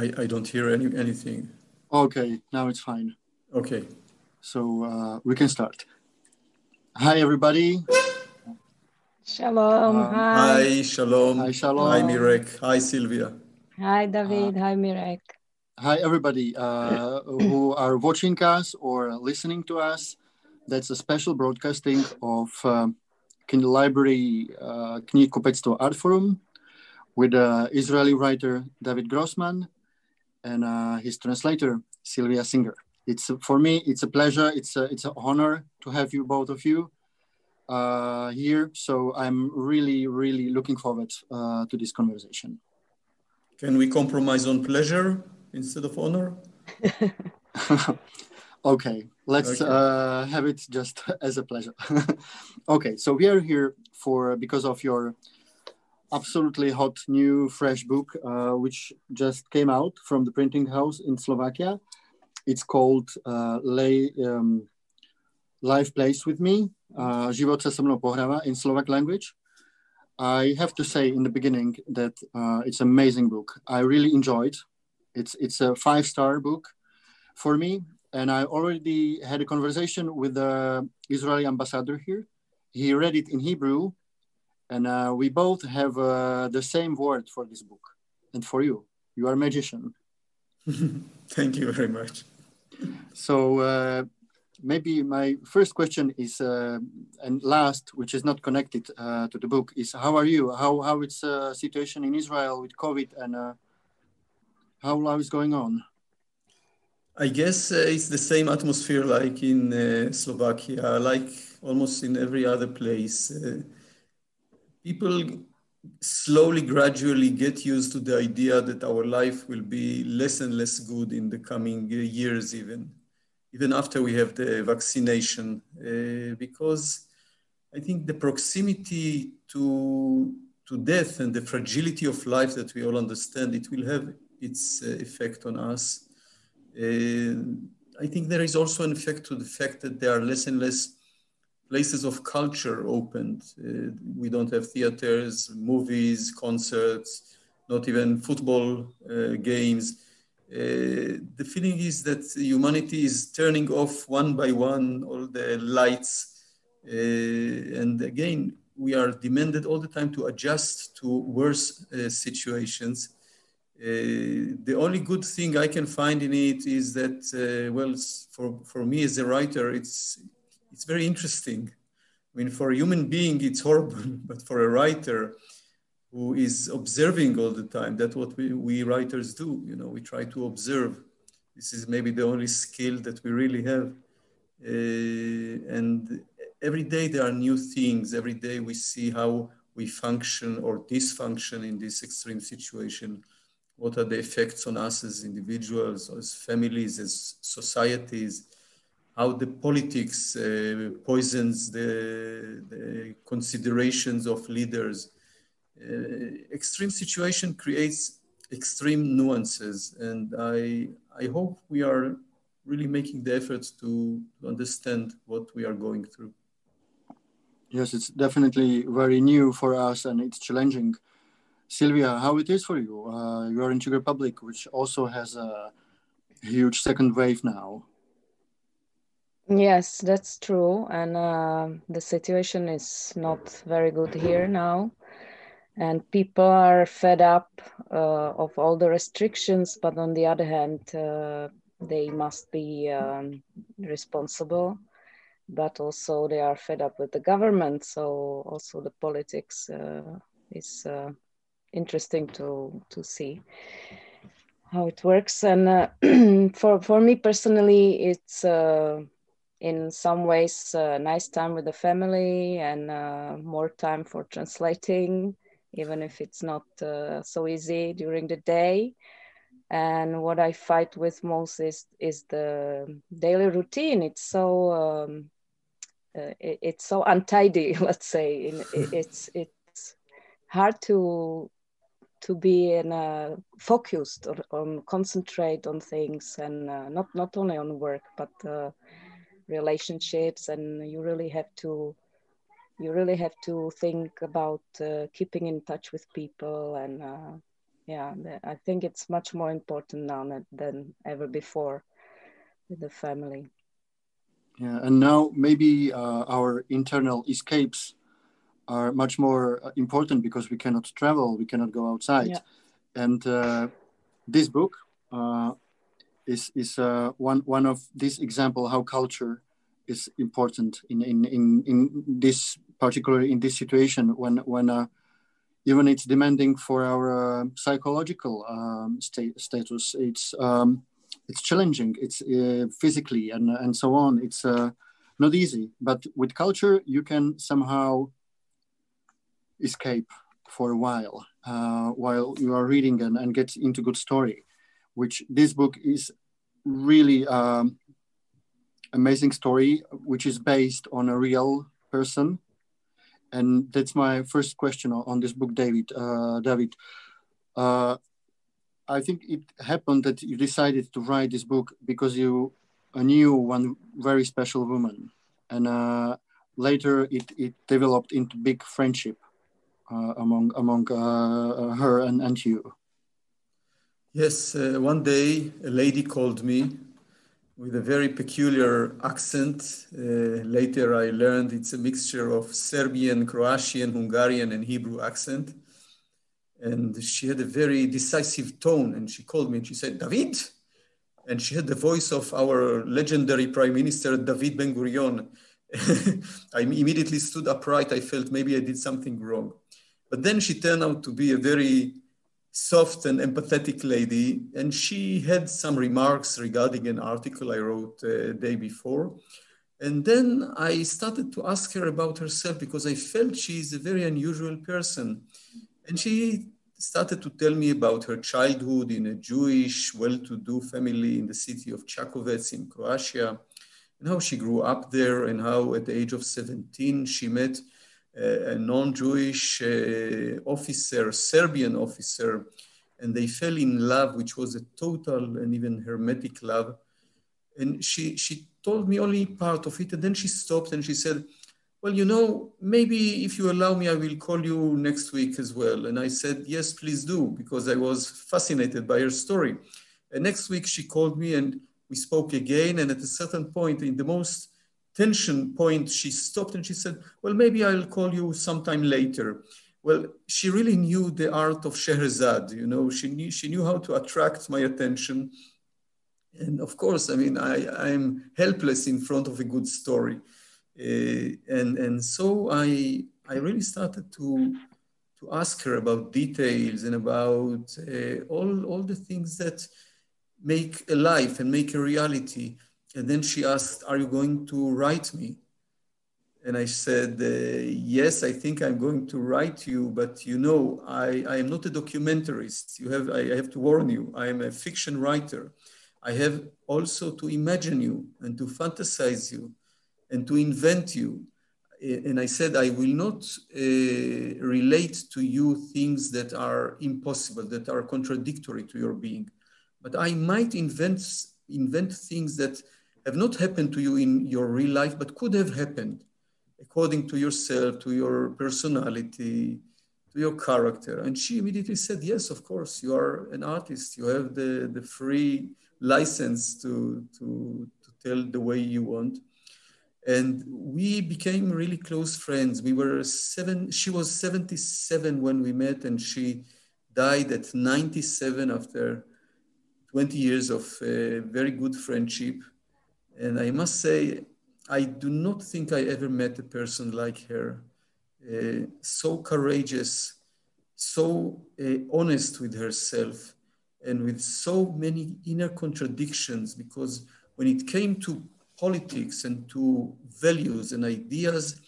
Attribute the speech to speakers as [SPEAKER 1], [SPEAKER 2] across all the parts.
[SPEAKER 1] I, I don't hear any, anything.
[SPEAKER 2] Okay, now it's fine.
[SPEAKER 1] Okay.
[SPEAKER 2] So uh, we can start. Hi, everybody.
[SPEAKER 3] Shalom.
[SPEAKER 2] Um,
[SPEAKER 3] hi.
[SPEAKER 1] Hi, Shalom.
[SPEAKER 2] Hi, Shalom.
[SPEAKER 1] Hi, Mirek. Hi, Sylvia.
[SPEAKER 3] Hi, David. hi, Mirek.
[SPEAKER 2] Hi, everybody uh, who are watching us or listening to us. That's a special broadcasting of um, Kindle Library uh, Knihkupectvo Art Forum with uh, Israeli writer David Grossman and uh, his translator Sylvia Singer. It's for me, it's a pleasure. It's a, it's an honor to have you both of you uh, here. So I'm really, really looking forward uh, to this conversation.
[SPEAKER 1] Can we compromise on pleasure instead of honor?
[SPEAKER 2] okay, let's
[SPEAKER 1] Okay.
[SPEAKER 2] Uh, have it just as a pleasure. okay, so we are here for because of your absolutely hot new fresh book, uh, which just came out from the printing house in Slovakia. It's called uh, Lay, um, Life with Me, uh, in Slovak language. I have to say in the beginning that uh, it's an amazing book. I really enjoyed. It's it's a five star book for me, and I already had a conversation with the Israeli ambassador here. He read it in Hebrew, and uh, we both have uh, the same word for this book. And for you, you are a magician.
[SPEAKER 1] Thank you very much.
[SPEAKER 2] So uh, maybe my first question is, uh, and last, which is not connected uh, to the book, is how are you? How how it's uh, situation in Israel with COVID and uh, how life is going on?
[SPEAKER 1] I guess uh, it's the same atmosphere like in uh, Slovakia, like almost in every other place. People slowly, gradually get used to the idea that our life will be less and less good in the coming uh, years, even even after we have the vaccination, uh, because I think the proximity to to death and the fragility of life that we all understand, it will have its uh, effect on us. Uh, I think there is also an effect to the fact that there are less and less places of culture opened. Uh, we don't have theaters, movies, concerts, not even football uh, games. Uh, the feeling is that humanity is turning off one by one all the lights. Uh, and again, we are demanded all the time to adjust to worse uh, situations. Uh, the only good thing I can find in it is that, well, for, for me as a writer, it's, it's very interesting. I mean, for a human being, it's horrible, but for a writer who is observing all the time, that's what we, we writers do. You know, we try to observe. This is maybe the only skill that we really have. Uh, and every day there are new things. Every day we see how we function or dysfunction in this extreme situation. What are the effects on us as individuals, as families, as societies? How the politics uh, poisons the, the considerations of leaders. Uh, extreme situation creates extreme nuances, and I I hope we are really making the efforts to, understand what we are going through.
[SPEAKER 2] Yes, it's definitely very new for us and it's challenging. Sylvia, how it is for you? Uh, you are in Czech Republic, which also has a huge second wave now.
[SPEAKER 3] Yes, that's true. And uh, the situation is not very good here now. And people are fed up uh, of all the restrictions, but on the other hand, uh, they must be um, responsible. But also, they are fed up with the government. So, also, the politics uh, is uh, interesting to, to see how it works. And uh, for, for me personally, it's in some ways a nice time with the family and uh, more time for translating even if it's not uh, so easy during the day. And what i fight with most is is the daily routine. It's so um, uh, it, it's so untidy let's say. In, it, it's it's hard to to be in a focused or on concentrate on things and uh, not not only on work but uh, relationships and you really have to you really have to think about uh, keeping in touch with people and uh, yeah, I think it's much more important now than ever before with the family.
[SPEAKER 2] Yeah, and now maybe uh, our internal escapes are much more uh, important because we cannot travel, we cannot go outside, yeah. and uh, this book uh, is is uh, one one of this example how culture is important in in in, in this particularly in this situation when when uh, even it's demanding for our uh, psychological um, state, status. It's um, it's challenging. It's uh, physically and and so on. It's uh, not easy. But with culture, you can somehow escape for a while uh, while you are reading and, and get into good story, which this book is really um, amazing story, which is based on a real person and that's my first question on this book, David. Uh, David, uh, I think it happened that you decided to write this book because you knew one very special woman, and uh, later it, it developed into big friendship uh, among among uh, her and, and you.
[SPEAKER 1] Yes, uh, one day a lady called me with a very peculiar accent. Uh, later, I learned it's a mixture of Serbian, Croatian, Hungarian, and Hebrew accent. And she had a very decisive tone. And she called me and she said, David. And she had the voice of our legendary Prime Minister, David Ben Gurion. I immediately stood upright. I felt maybe I did something wrong. But then she turned out to be a very soft and empathetic lady, and she had some remarks regarding an article I wrote a uh, day before. And then I started to ask her about herself because I felt she's a very unusual person. And she started to tell me about her childhood in a Jewish, well to do family in the city of Čakovec in Croatia, and how she grew up there, and how at the age of 17 she met a non-Jewish uh, officer, Serbian officer, and they fell in love, which was a total and even hermetic love. And she, she told me only part of it, and then she stopped and she said, well, you know, maybe if you allow me, I will call you next week as well. And I said, yes, please do, because I was fascinated by her story. And next week she called me and we spoke again. And at a certain point, in the most tension point, she stopped and she said, Well, maybe I'll call you sometime later. Well, she really knew the art of Scheherazade, you know, she knew, she knew how to attract my attention. And of course, I mean, I, I'm helpless in front of a good story. Uh, and, and so I, I really started to, to ask her about details and about uh, all, all the things that make a life and make a reality. And then she asked, Are you going to write me? And I said, uh, Yes, I think I'm going to write you, but you know, I, I am not a documentarist. You have, I have to warn you, I am a fiction writer. I have also to imagine you and to fantasize you and to invent you. And I said, I will not uh, relate to you things that are impossible, that are contradictory to your being, but I might invent, invent things that have not happened to you in your real life, but could have happened according to yourself, to your personality, to your character. And she immediately said, Yes, of course, you are an artist. You have the, the free license to, to, to tell the way you want. And we became really close friends. We were seven, she was 77 when we met, and she died at 97 after 20 years of uh, very good friendship. And I must say, I do not think I ever met a person like her. Uh, so courageous, so uh, honest with herself, and with so many inner contradictions. Because when it came to politics and to values and ideas,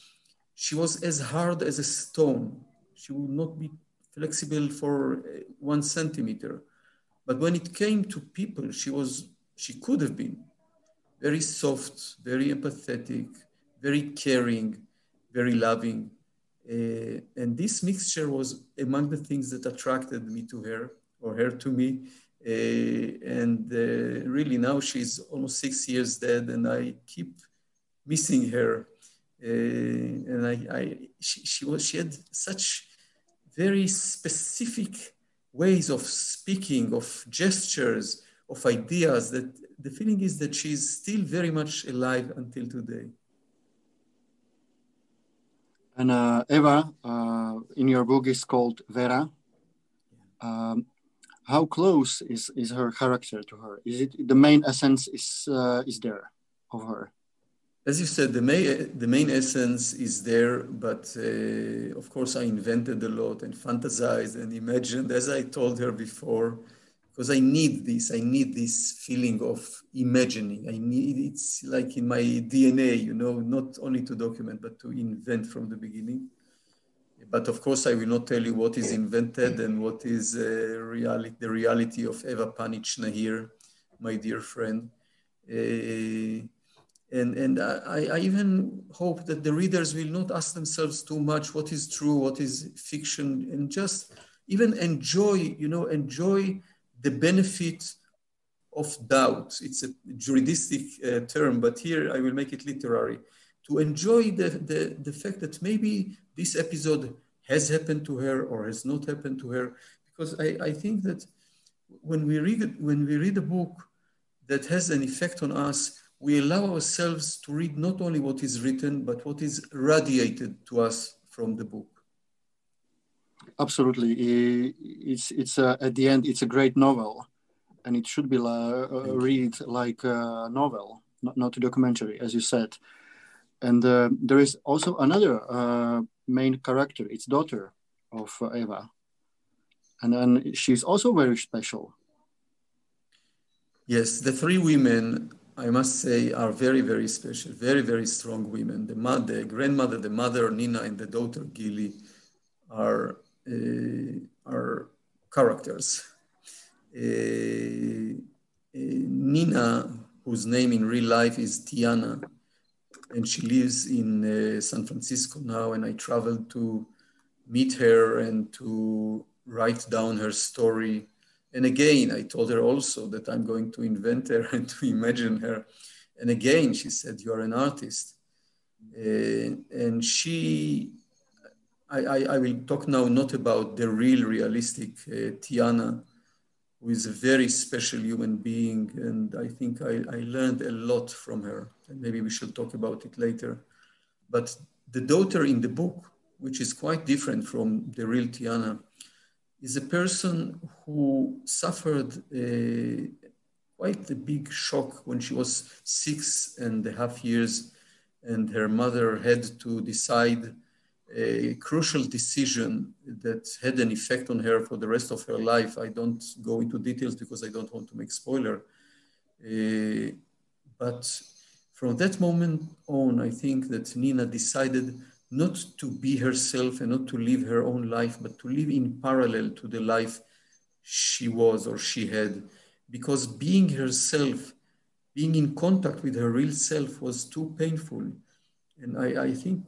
[SPEAKER 1] she was as hard as a stone. She would not be flexible for uh, one centimeter. But when it came to people, she was she could have been very soft, very empathetic, very caring, very loving. Uh, and this mixture was among the things that attracted me to her or her to me. Uh, and uh, really now she's almost six years dead and I keep missing her. Uh, and I, I she, she, was, she had such very specific ways of speaking, of gestures, of ideas, that the feeling is that she's still very much alive until today.
[SPEAKER 2] And uh, Eva, uh, in your book, is called Vera. Um, how close is, is her character to her? Is it the main essence is uh, is there of her?
[SPEAKER 1] As you said, the main the main essence is there, but uh, of course I invented a lot and fantasized and imagined, as I told her before, because I need this. I need this feeling of imagining. I need it's like in my DNA, you know, not only to document but to invent from the beginning. But of course, I will not tell you what is invented and what is uh, reality, the reality of Eva Panichna here, my dear friend. Uh, and and I, I even hope that the readers will not ask themselves too much what is true, what is fiction, and just even enjoy, you know, enjoy the benefit of doubt. It's a juridistic uh, term, but here I will make it literary. To enjoy the, the, the fact that maybe this episode has happened to her or has not happened to her, because I, I think that when we read when we read a book that has an effect on us, we allow ourselves to read not only what is written, but what is radiated to us from the book.
[SPEAKER 2] Absolutely, it's it's uh, at the end it's a great novel, and it should be uh, read like a novel, not not a documentary, as you said. And uh, there is also another uh, main character, its daughter of Eva, and then she's also very special.
[SPEAKER 1] Yes, the three women I must say, are very, very special, very, very strong women. The mother, the grandmother, the mother, Nina, and the daughter, Gili, are, uh, are characters. Uh, uh, Nina, whose name in real life is Tiana, and she lives in uh, San Francisco now, and I traveled to meet her and to write down her story and again, I told her also that I'm going to invent her and to imagine her. And again, she said, You are an artist. Uh, and she, I, I, I, will talk now not about the real, realistic uh, Tiana, who is a very special human being. And I think I, I learned a lot from her. And maybe we should talk about it later. But the daughter in the book, which is quite different from the real Tiana, is a person who suffered a, quite a big shock when she was six and a half years, and her mother had to decide a crucial decision that had an effect on her for the rest of her life. I don't go into details because I don't want to make spoiler. Uh, but from that moment on, I think that Nina decided not to be herself and not to live her own life, but to live in parallel to the life she was or she had. Because being herself, being in contact with her real self was too painful. And I, I think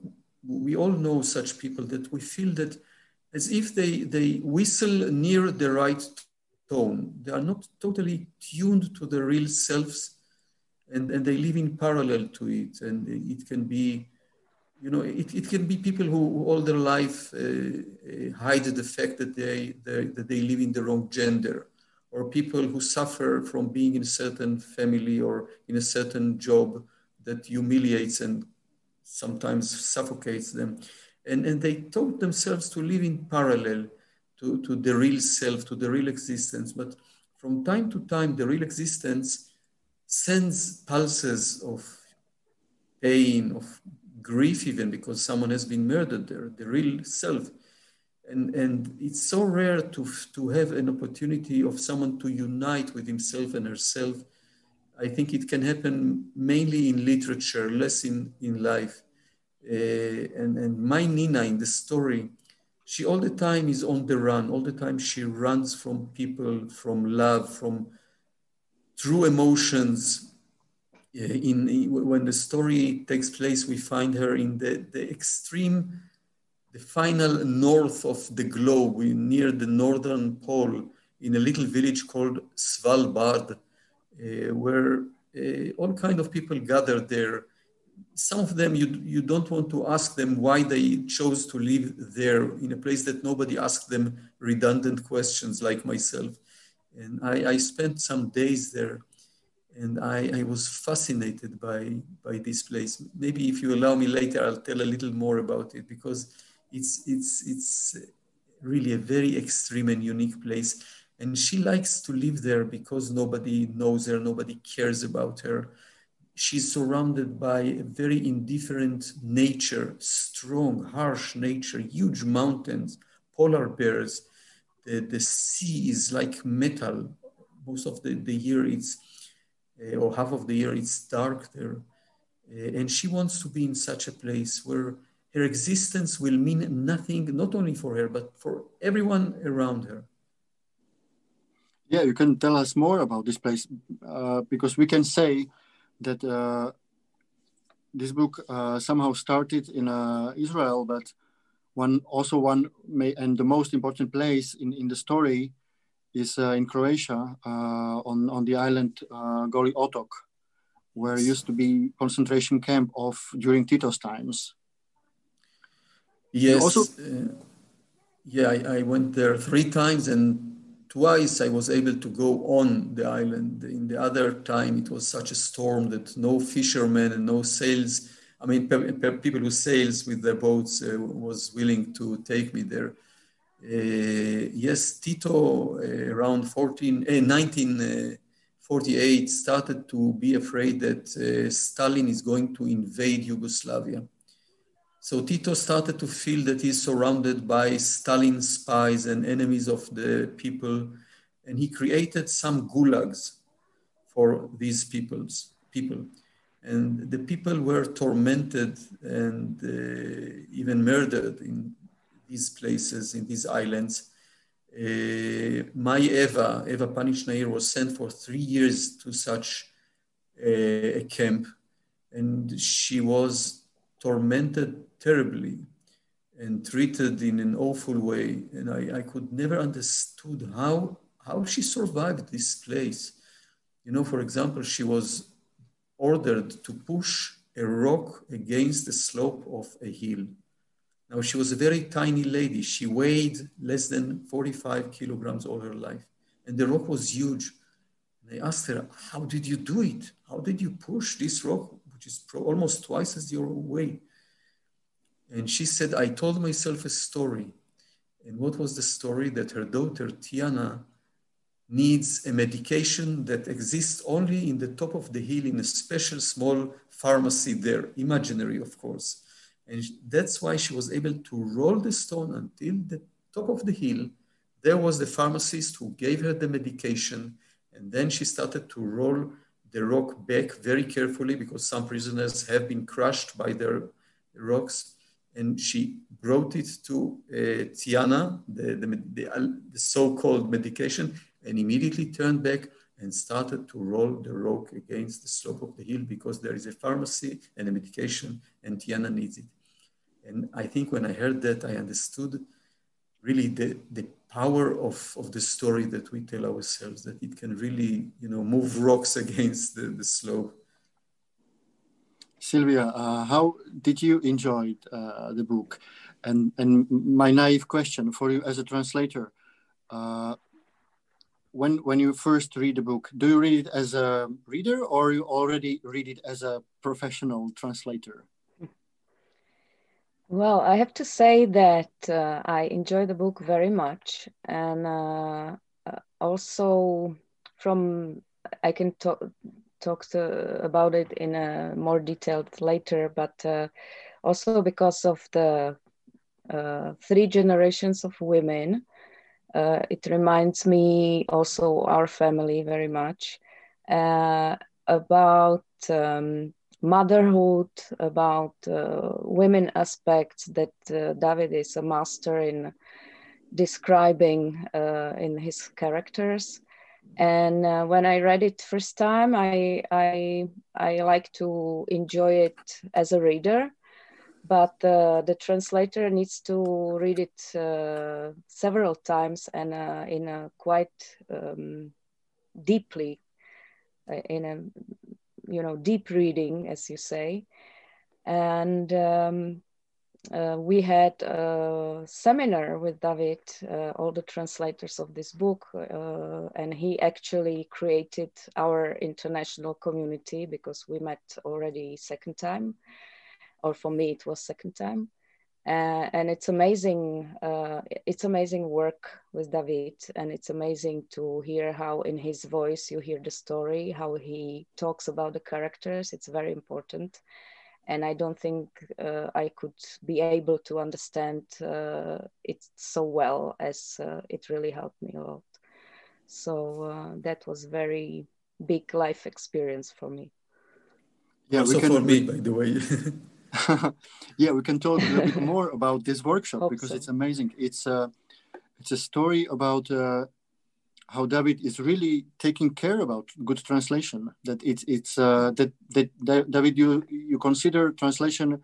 [SPEAKER 1] we all know such people that we feel that as if they, they whistle near the right tone. They are not totally tuned to the real selves and, and they live in parallel to it. And it can be you know, it, it can be people who all their life uh, uh, hide the fact that they, they, that they live in the wrong gender, or people who suffer from being in a certain family or in a certain job that humiliates and sometimes suffocates them. And, and they taught themselves to live in parallel to, to the real self, to the real existence. But from time to time, the real existence sends pulses of pain, of grief even because someone has been murdered there, the real self. And, and it's so rare to, to have an opportunity of someone to unite with himself and herself. I think it can happen mainly in literature, less in, in life. Uh, and, and my Nina in the story, she all the time is on the run. All the time she runs from people, from love, from true emotions, in, in, when the story takes place, we find her in the, the extreme, the final north of the globe, near the northern pole, in a little village called Svalbard, uh, where uh, all kind of people gather there, some of them you, you don't want to ask them why they chose to live there in a place that nobody asked them redundant questions like myself. And I, I spent some days there and I, I, was fascinated by, by this place. Maybe if you allow me later, I'll tell a little more about it because it's, it's, it's really a very extreme and unique place. And she likes to live there because nobody knows her, nobody cares about her she's surrounded by a very indifferent nature, strong, harsh nature, huge mountains, polar bears. The, the sea is like metal. Most of the, the year it's, uh, or half of the year it's dark there. Uh, and she wants to be in such a place where her existence will mean nothing, not only for her, but for everyone around her.
[SPEAKER 2] Yeah, you can tell us more about this place uh, because we can say that uh, this book uh, somehow started in uh, Israel, but one also one may and the most important place in, in the story is uh, in Croatia uh, on on the island uh, Goli Otok, where used to be concentration camp of during Tito's times.
[SPEAKER 1] Yes. Also, yeah, I, I, went there three times and Twice I was able to go on the island. In the other time, it was such a storm that no fishermen and no sails, I mean, people who sails with their boats uh, was willing to take me there. Uh, yes, Tito uh, around 14, 1948 uh, started to be afraid that uh, Stalin is going to invade Yugoslavia. So Tito started to feel that he's surrounded by Stalin spies and enemies of the people, and he created some gulags for these peoples, people. And the people were tormented and uh, even murdered in these places, in these islands. Uh, my Eva, Eva Panić-Nahir, was sent for three years to such uh, a camp, and she was tormented terribly and treated in an awful way. And I, I could never understood how, how she survived this place. You know, for example, she was ordered to push a rock against the slope of a hill. Now, she was a very tiny lady. She weighed less than 45 kilograms all her life. And the rock was huge. And I asked her, How did you do it? How did you push this rock, which is almost twice as your weight? And she said, I told myself a story. And what was the story? That her daughter, Tiana, needs a medication that exists only in the top of the hill in a special small pharmacy there, imaginary, of course. And that's why she was able to roll the stone until the top of the hill. There was the pharmacist who gave her the medication. And then she started to roll the rock back very carefully because some prisoners have been crushed by their rocks and she brought it to uh, Tiana, the, the, the, the so-called medication, and immediately turned back and started to roll the rock against the slope of the hill because there is a pharmacy and a medication and Tiana needs it. And I think when I heard that, I understood really the, the power of, of the story that we tell ourselves, that it can really, you know, move rocks against the, the slope.
[SPEAKER 2] Sylvia, uh, how did you enjoy uh, the book? And, and my naive question for you as a translator, uh, when, when you first read the book, do you read it as a reader or you already read it as a professional translator?
[SPEAKER 3] Well, I have to say that uh, I enjoy the book very much. And uh, uh, also from, I can talk, talk to, about it in a more detailed later, but uh, also because of the uh, three generations of women, uh, it reminds me also our family very much uh, about um, motherhood, about uh, women aspects that uh, David is a master in describing in his characters and uh, when I read it first time, I, I, I like to enjoy it as a reader, but uh, the translator needs to read it uh, several times and uh, in a quite um, deeply, uh, in a you know deep reading, as you say. And um, uh, we had a seminar with David, uh, all the translators of this book, uh, and he actually created our international community because we met already second time, or for me it was second time. Uh, and it's amazing uh, it's amazing work with david and it's amazing to hear how in his voice you hear the story how he talks about the characters it's very important and I don't think uh, I could be able to understand uh, it so well as uh, it really helped me a lot. So uh, that was very big life experience for me.
[SPEAKER 1] Yeah, also can, for me, by the way.
[SPEAKER 2] yeah, we can talk a little bit more about this workshop Hope because so. it's amazing. It's a it's a story about uh, how David is really taking care about good translation. That it's it's uh, that, that, David you you consider translation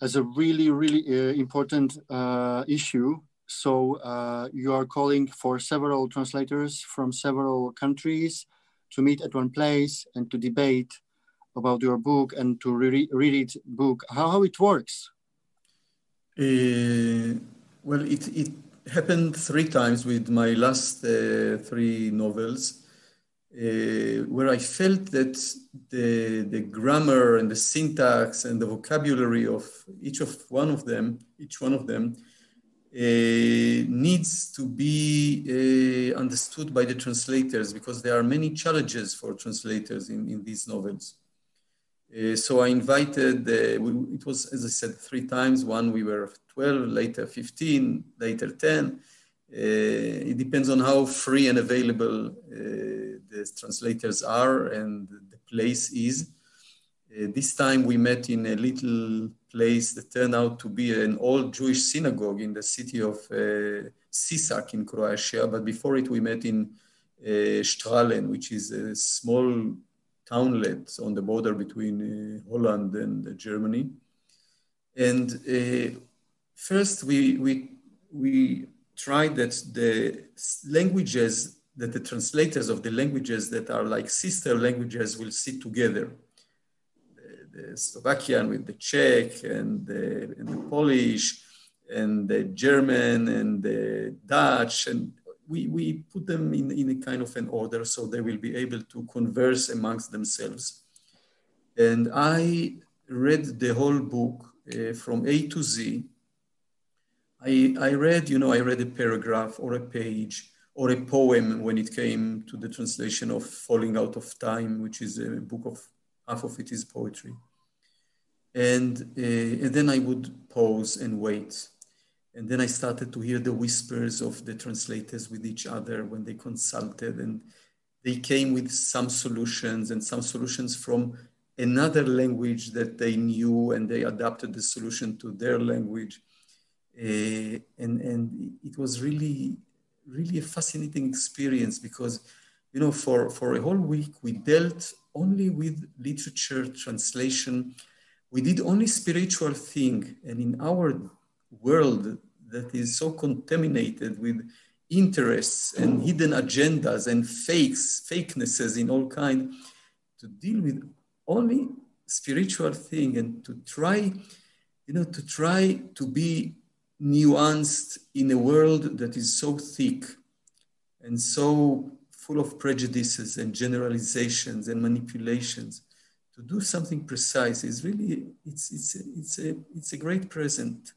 [SPEAKER 2] as a really really uh, important uh, issue. So uh, you are calling for several translators from several countries to meet at one place and to debate about your book and to re read it book. How how it works?
[SPEAKER 1] Uh, well, it it happened three times with my last uh, three novels, uh, where I felt that the, the grammar and the syntax and the vocabulary of each of one of them, each one of them, uh, needs to be uh, understood by the translators because there are many challenges for translators in, in these novels. Uh, so I invited, uh, we, it was, as I said, three times. One, we were 12, later 15, later 10. Uh, it depends on how free and available uh, the translators are and the place is. Uh, this time we met in a little place that turned out to be an old Jewish synagogue in the city of Sisak in Croatia. But before it, we met in Straelen, which is a small townlet on the border between uh, Holland and uh, Germany. And uh, first, we, we, we tried that the languages, that the translators of the languages that are like sister languages will sit together. The, the Slovakian with the Czech and the, and the Polish and the German and the Dutch and we, we put them in, in a kind of an order so they will be able to converse amongst themselves. And I read the whole book uh, from A to Z. I, I read, you know, I read a paragraph or a page or a poem when it came to the translation of Falling Out of Time, which is a book of half of it is poetry. And, uh, and then I would pause and wait and then I started to hear the whispers of the translators with each other when they consulted, and they came with some solutions and some solutions from another language that they knew, and they adapted the solution to their language. Uh, and, and it was really, really a fascinating experience because, you know, for, for a whole week, we dealt only with literature translation. We did only spiritual thing. And in our world that is so contaminated with interests and hidden agendas and fakes, fakenesses in all kind, to deal with only spiritual thing and to try, you know, to try to be nuanced in a world that is so thick and so full of prejudices and generalizations and manipulations. To do something precise is really it's it's it's a it's a great present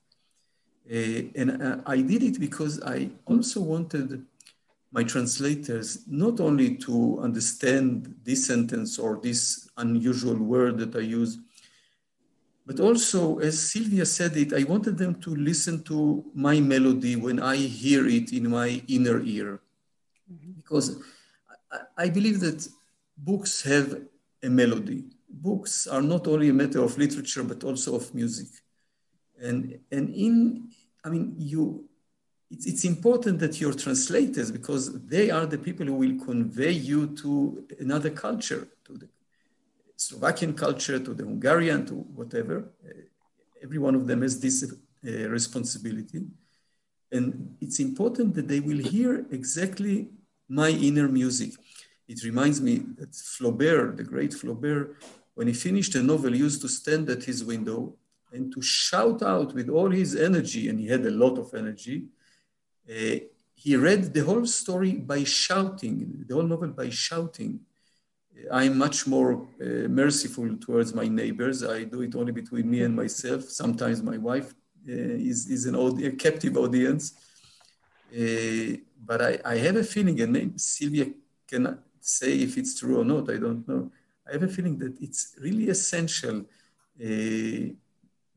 [SPEAKER 1] and uh, I did it because I also wanted my translators not only to understand this sentence or this unusual word that I use, but also, as Sylvia said it, I wanted them to listen to my melody when I hear it in my inner ear. Mm-hmm. Because I, I believe that books have a melody. Books are not only a matter of literature, but also of music. And, and in, I mean, you, it's, it's important that your translators, because they are the people who will convey you to another culture, to the Slovakian culture, to the Hungarian, to whatever. Uh, every one of them has this uh, responsibility. And it's important that they will hear exactly my inner music. It reminds me that Flaubert, the great Flaubert, when he finished a novel, he used to stand at his window and to shout out with all his energy, and he had a lot of energy. Uh, he read the whole story by shouting, the whole novel by shouting. I'm much more uh, merciful towards my neighbors. I do it only between me and myself. Sometimes my wife uh, is, is an audi- a captive audience. Uh, but I, I have a feeling, and maybe Sylvia can say if it's true or not, I don't know. I have a feeling that it's really essential uh,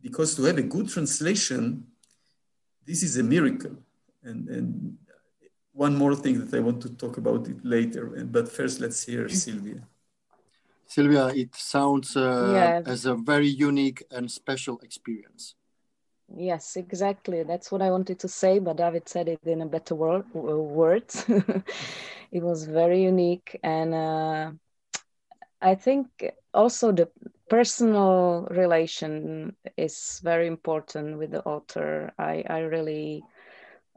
[SPEAKER 1] because to have a good translation, this is a miracle. And, and one more thing that I want to talk about it later. But first, let's hear Sylvia.
[SPEAKER 2] Sylvia, it sounds uh, yeah. as a very unique and special experience.
[SPEAKER 3] Yes, exactly. That's what I wanted to say, but David said it in a better word, words. it was very unique, and uh, I think also the personal relation is very important with the author. I, I really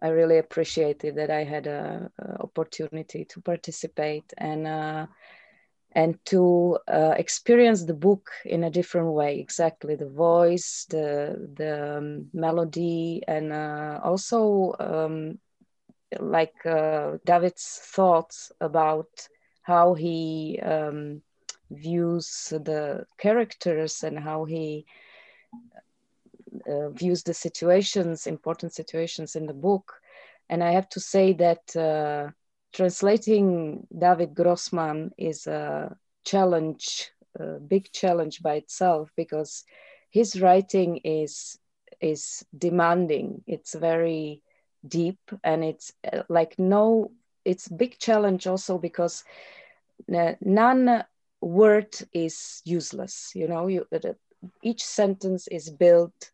[SPEAKER 3] I really appreciated that I had a, a opportunity to participate and uh, and to uh, experience the book in a different way. Exactly, the voice, the the um, melody, and uh, also um, like uh, David's thoughts about how he um, views the characters and how he uh, views the situations, important situations in the book. And I have to say that uh, translating David Grossman is a challenge, a big challenge by itself, because his writing is is demanding. It's very deep, and it's uh, like no. It's big challenge also because none word is useless. You know, you each sentence is built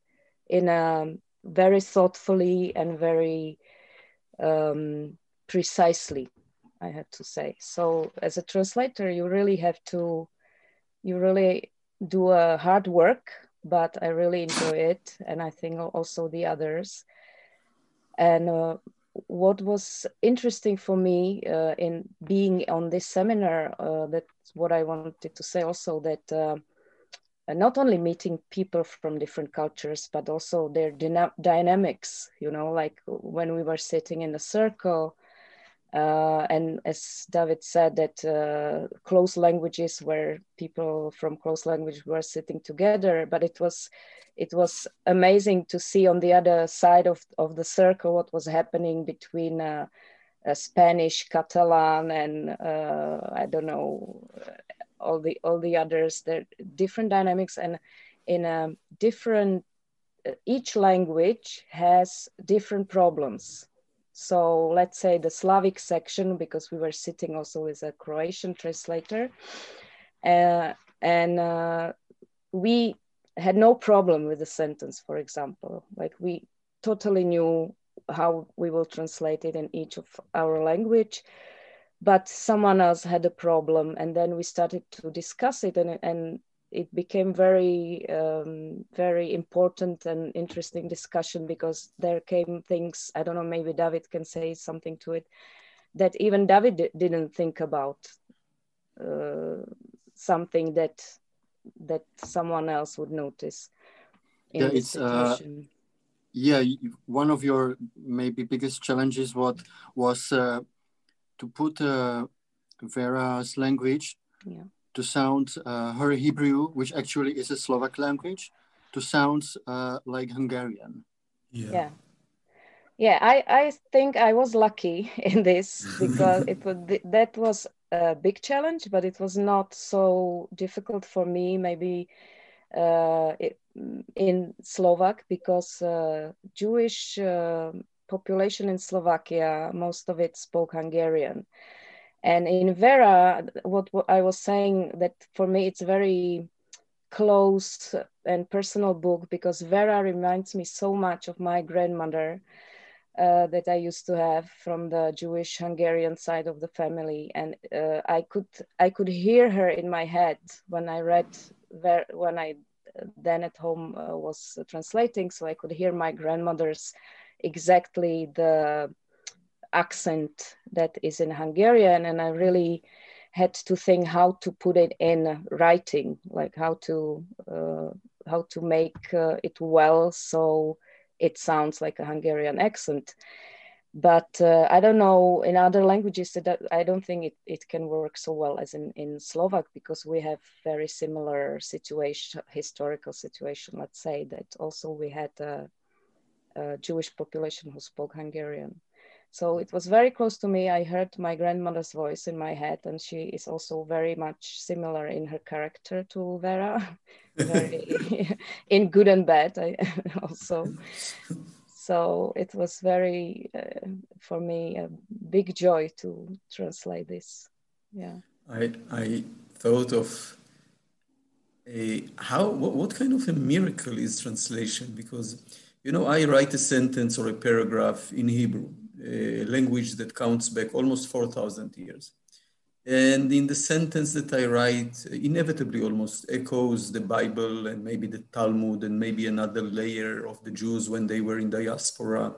[SPEAKER 3] in a very thoughtfully and very um, precisely, I have to say. So as a translator, you really have to, you really do a hard work, but I really enjoy it. And I think also the others. And uh, what was interesting for me uh, in being on this seminar, uh, that's what I wanted to say also that uh, not only meeting people from different cultures, but also their dyna dynamics, you know, like when we were sitting in a circle, uh, and as David said, that uh, close languages where people from close language were sitting together, but it was it was amazing to see on the other side of, of the circle what was happening between uh, Spanish, Catalan, and uh, I don't know all the all the others. there different dynamics, and in a different each language has different problems. So let's say the Slavic section, because we were sitting also with a Croatian translator, uh, and uh, we had no problem with the sentence, for example. Like we totally knew how we will translate it in each of our language but someone else had a problem and then we started to discuss it and, and it became very um, very important and interesting discussion because there came things i don't know maybe david can say something to it that even david didn't think about uh, something that that someone else would notice in yeah, this situation. Uh,
[SPEAKER 2] yeah one of your maybe biggest challenges what was uh, to put uh, Vera's language yeah. to sound uh, her Hebrew, which actually is a Slovak language, to sound uh, like Hungarian.
[SPEAKER 3] Yeah. yeah. Yeah, I, I think I was lucky in this because it was that was a big challenge, but it was not so difficult for me. Maybe uh, in Slovak because uh, Jewish uh, population in Slovakia, most of it spoke Hungarian. And in Vera, what, what I was saying that for me it's very close and personal book because Vera reminds me so much of my grandmother uh, that I used to have from the Jewish Hungarian side of the family, and uh, I could I could hear her in my head when I read when I then at home uh, was translating, so I could hear my grandmother's exactly the accent that is in Hungarian. And I really had to think how to put it in writing, like how to uh, how to make uh, it well. So it sounds like a Hungarian accent. But uh, I don't know in other languages that I don't think it, it can work so well as in, in Slovak because we have very similar situation, historical situation. Let's say that also we had a, a Jewish population who spoke Hungarian so it was very close to me. I heard my grandmother's voice in my head, and she is also very much similar in her character to Vera, in good and bad. I also. So it was very, uh, for me, a big joy to translate this. Yeah.
[SPEAKER 1] I I thought of a how what, what kind of a miracle is translation because you know I write a sentence or a paragraph in Hebrew language that counts back almost 4,000 years. And in the sentence that I write, inevitably almost echoes the Bible and maybe the Talmud and maybe another layer of the Jews when they were in diaspora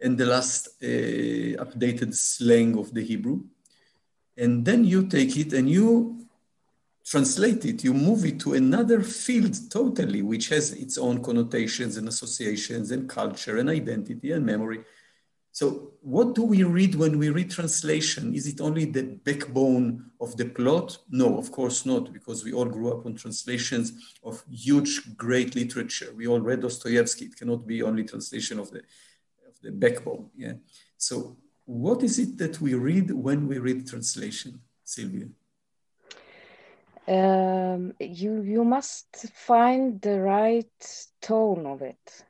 [SPEAKER 1] and the last uh, updated slang of the Hebrew. And then you take it and you translate it, you move it to another field totally, which has its own connotations and associations and culture and identity and memory. So, what do we read when we read translation? Is it only the backbone of the plot? No, of course not, because we all grew up on translations of huge, great literature. We all read Dostoevsky. It cannot be only translation of the, of the backbone. Yeah. So, what is it that we read when we read translation, Sylvia?
[SPEAKER 3] Um, you you must find the right tone of it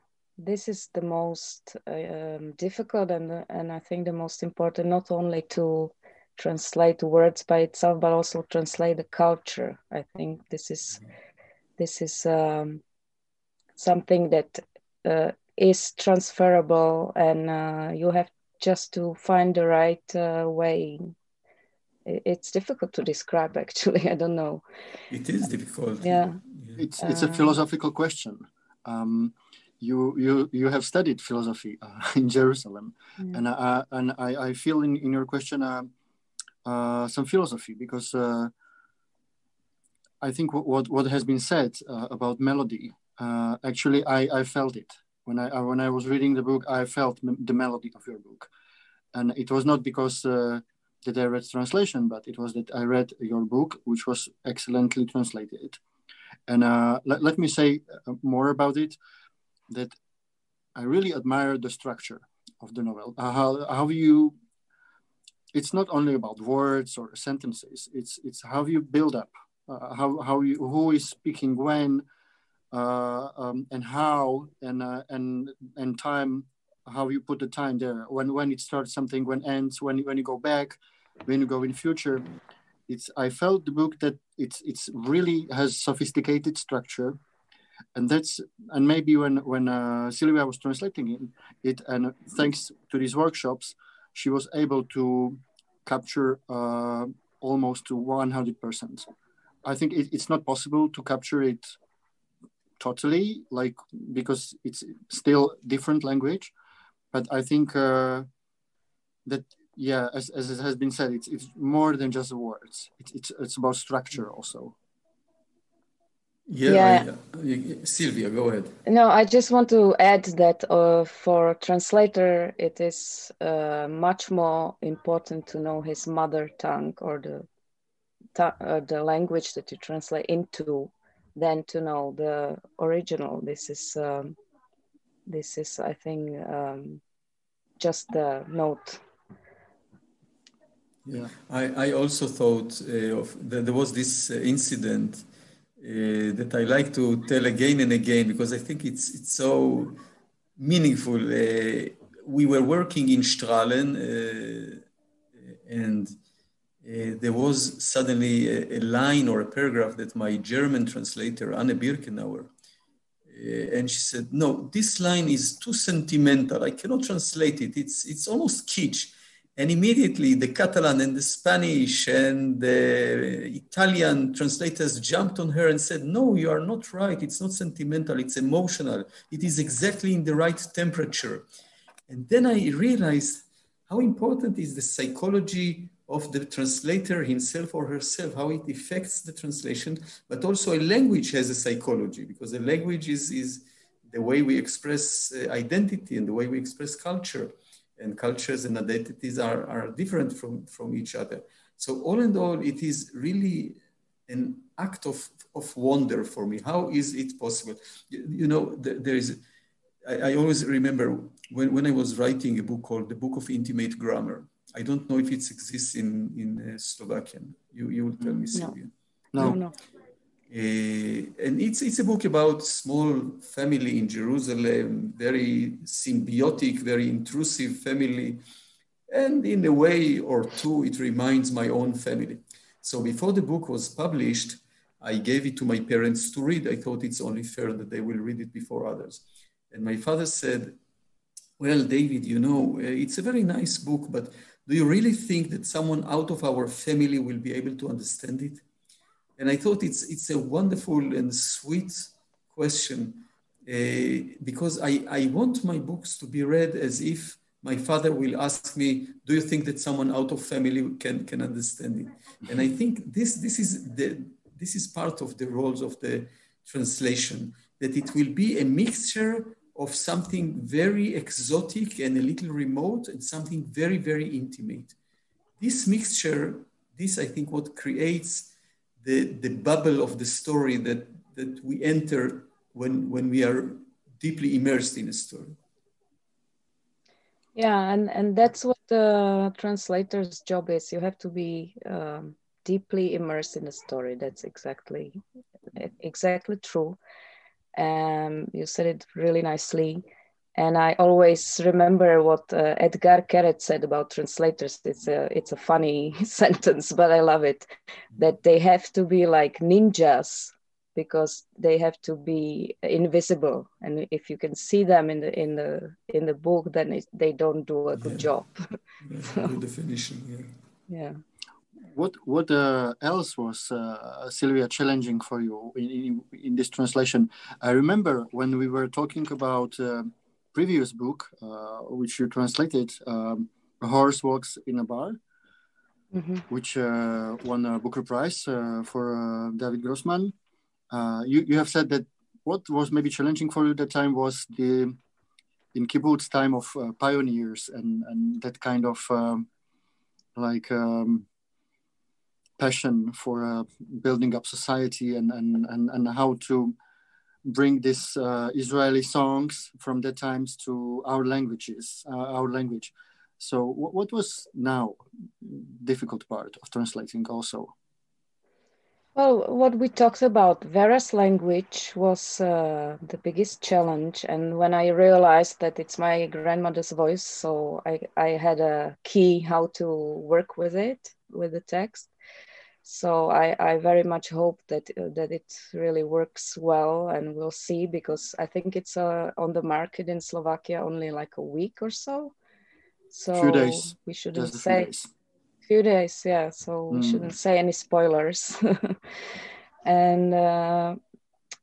[SPEAKER 3] this is the most um, difficult and and I think the most important not only to translate words by itself but also translate the culture. I think this is this is um, something that uh, is transferable and uh, you have just to find the right uh, way. It's difficult to describe actually. I don't know.
[SPEAKER 1] It is difficult.
[SPEAKER 3] Yeah.
[SPEAKER 2] It's it's a uh, philosophical question. Um, you you you have studied philosophy uh, in Jerusalem, mm. and uh, and I, I feel in, in your question uh, uh some philosophy because uh, I think what what has been said uh, about melody actually I, I felt it when I when I was reading the book I felt the melody of your book, and it was not because that I read translation, but it was that I read your book, which was excellently translated. And let, let me say more about it that I really admire the structure of the novel. Uh, how, how you, it's not only about words or sentences, it's, it's how you build up, uh, how, how you, who is speaking when, uh, um, and how, and, uh, and, and time, how you put the time there, when, when it starts something, when ends, when, when you go back, when you go in future. It's, I felt the book that it's, it's really has sophisticated structure and that's and maybe when when uh, Sylvia was translating it, and thanks to these workshops, she was able to capture uh, almost to 100%. I think it, it's not possible to capture it totally, like because it's still different language, but I think uh, that yeah, as, as it has been said, it's it's more than just words. It's it's it's about structure also.
[SPEAKER 1] Yeah, yeah. I, Sylvia, go ahead.
[SPEAKER 3] No, I just want to add that uh, for a translator, it is uh, much more important to know his mother tongue or the uh, the language that you translate into than to know the original. This is um, this is, I think, um, just the note.
[SPEAKER 1] Yeah, I, I also thought uh, of that there was this uh, incident uh, that I like to tell again and again because I think it's it's so meaningful. Uh, we were working in Straelen, uh, and uh, there was suddenly a, a, line or a paragraph that my German translator Anne Birkenhauer, uh, and she said, "No, this line is too sentimental. I cannot translate it. It's it's almost kitsch." And immediately the Catalan and the Spanish and the Italian translators jumped on her and said, No, you are not right. It's not sentimental, it's emotional. It is exactly in the right temperature. And then I realized how important is the psychology of the translator himself or herself, how it affects the translation, but also a language has a psychology because a language is, is the way we express uh, identity and the way we express culture. And cultures and identities are, are different from, from each other. So all in all, it is really an act of, of wonder for me. How is it possible? You, you know, there is, I, I, always remember when, when I was writing a book called The Book of Intimate Grammar. I don't know if it exists in, in uh, Slovakian. You, you will tell me, Sylvia.
[SPEAKER 2] No. no. no.
[SPEAKER 1] And it's, it's a book about small family in Jerusalem, very symbiotic, very intrusive family. And in a way or two, it reminds my own family. So before the book was published, I gave it to my parents to read. I thought it's only fair that they will read it before others. And my father said, Well, David, you know, uh, it's a very nice book, but do you really think that someone out of our family will be able to understand it? And I thought it's, it's a wonderful and sweet question uh, because I, I want my books to be read as if my father will ask me, do you think that someone out of family can, can understand it? And I think this, this, is the, this is part of the roles of the translation, that it will be a mixture of something very exotic and a little remote and something very, very intimate. This mixture, this I think what creates the, the bubble of the story that, that we enter when, when we are deeply immersed in a story.
[SPEAKER 3] Yeah, and, and that's what the translator's job is. You have to be um, deeply immersed in the story. That's exactly exactly true. Um, you said it really nicely. And I always remember what uh, Etgar Keret said about translators. It's a it's a funny sentence, but I love it. That they have to be like ninjas because they have to be invisible, and if you can see them in the in the in the book, then it, they don't do a good yeah. job.
[SPEAKER 1] yeah, good definition.
[SPEAKER 3] Yeah. Yeah
[SPEAKER 2] what what uh, else was uh, Sylvia challenging for you in, in, in, this translation? I remember when we were talking about uh, previous book, uh, which you translated, um, "A Horse Walks in a Bar," mm-hmm. which uh, won a Booker Prize uh, for David Grossman. you you have said that what was maybe challenging for you at that time was the in kibbutz time of pioneers and and that kind of um, like um, passion for uh, building up society and, and, and, and how to bring these uh, Israeli songs from the times to our languages, uh, our language. So what was now difficult part of translating also?
[SPEAKER 3] Well, what we talked about, Vera's language was uh, the biggest challenge. And when I realized that it's my grandmother's voice, so I, I had a key how to work with it, with the text so I, I very much hope that uh, that it really works well and we'll see because I think it's uh, on the market in Slovakia only like a week or so. So
[SPEAKER 2] few days.
[SPEAKER 3] we shouldn't Just say few days. few days, yeah. So mm. we shouldn't say any spoilers. and uh,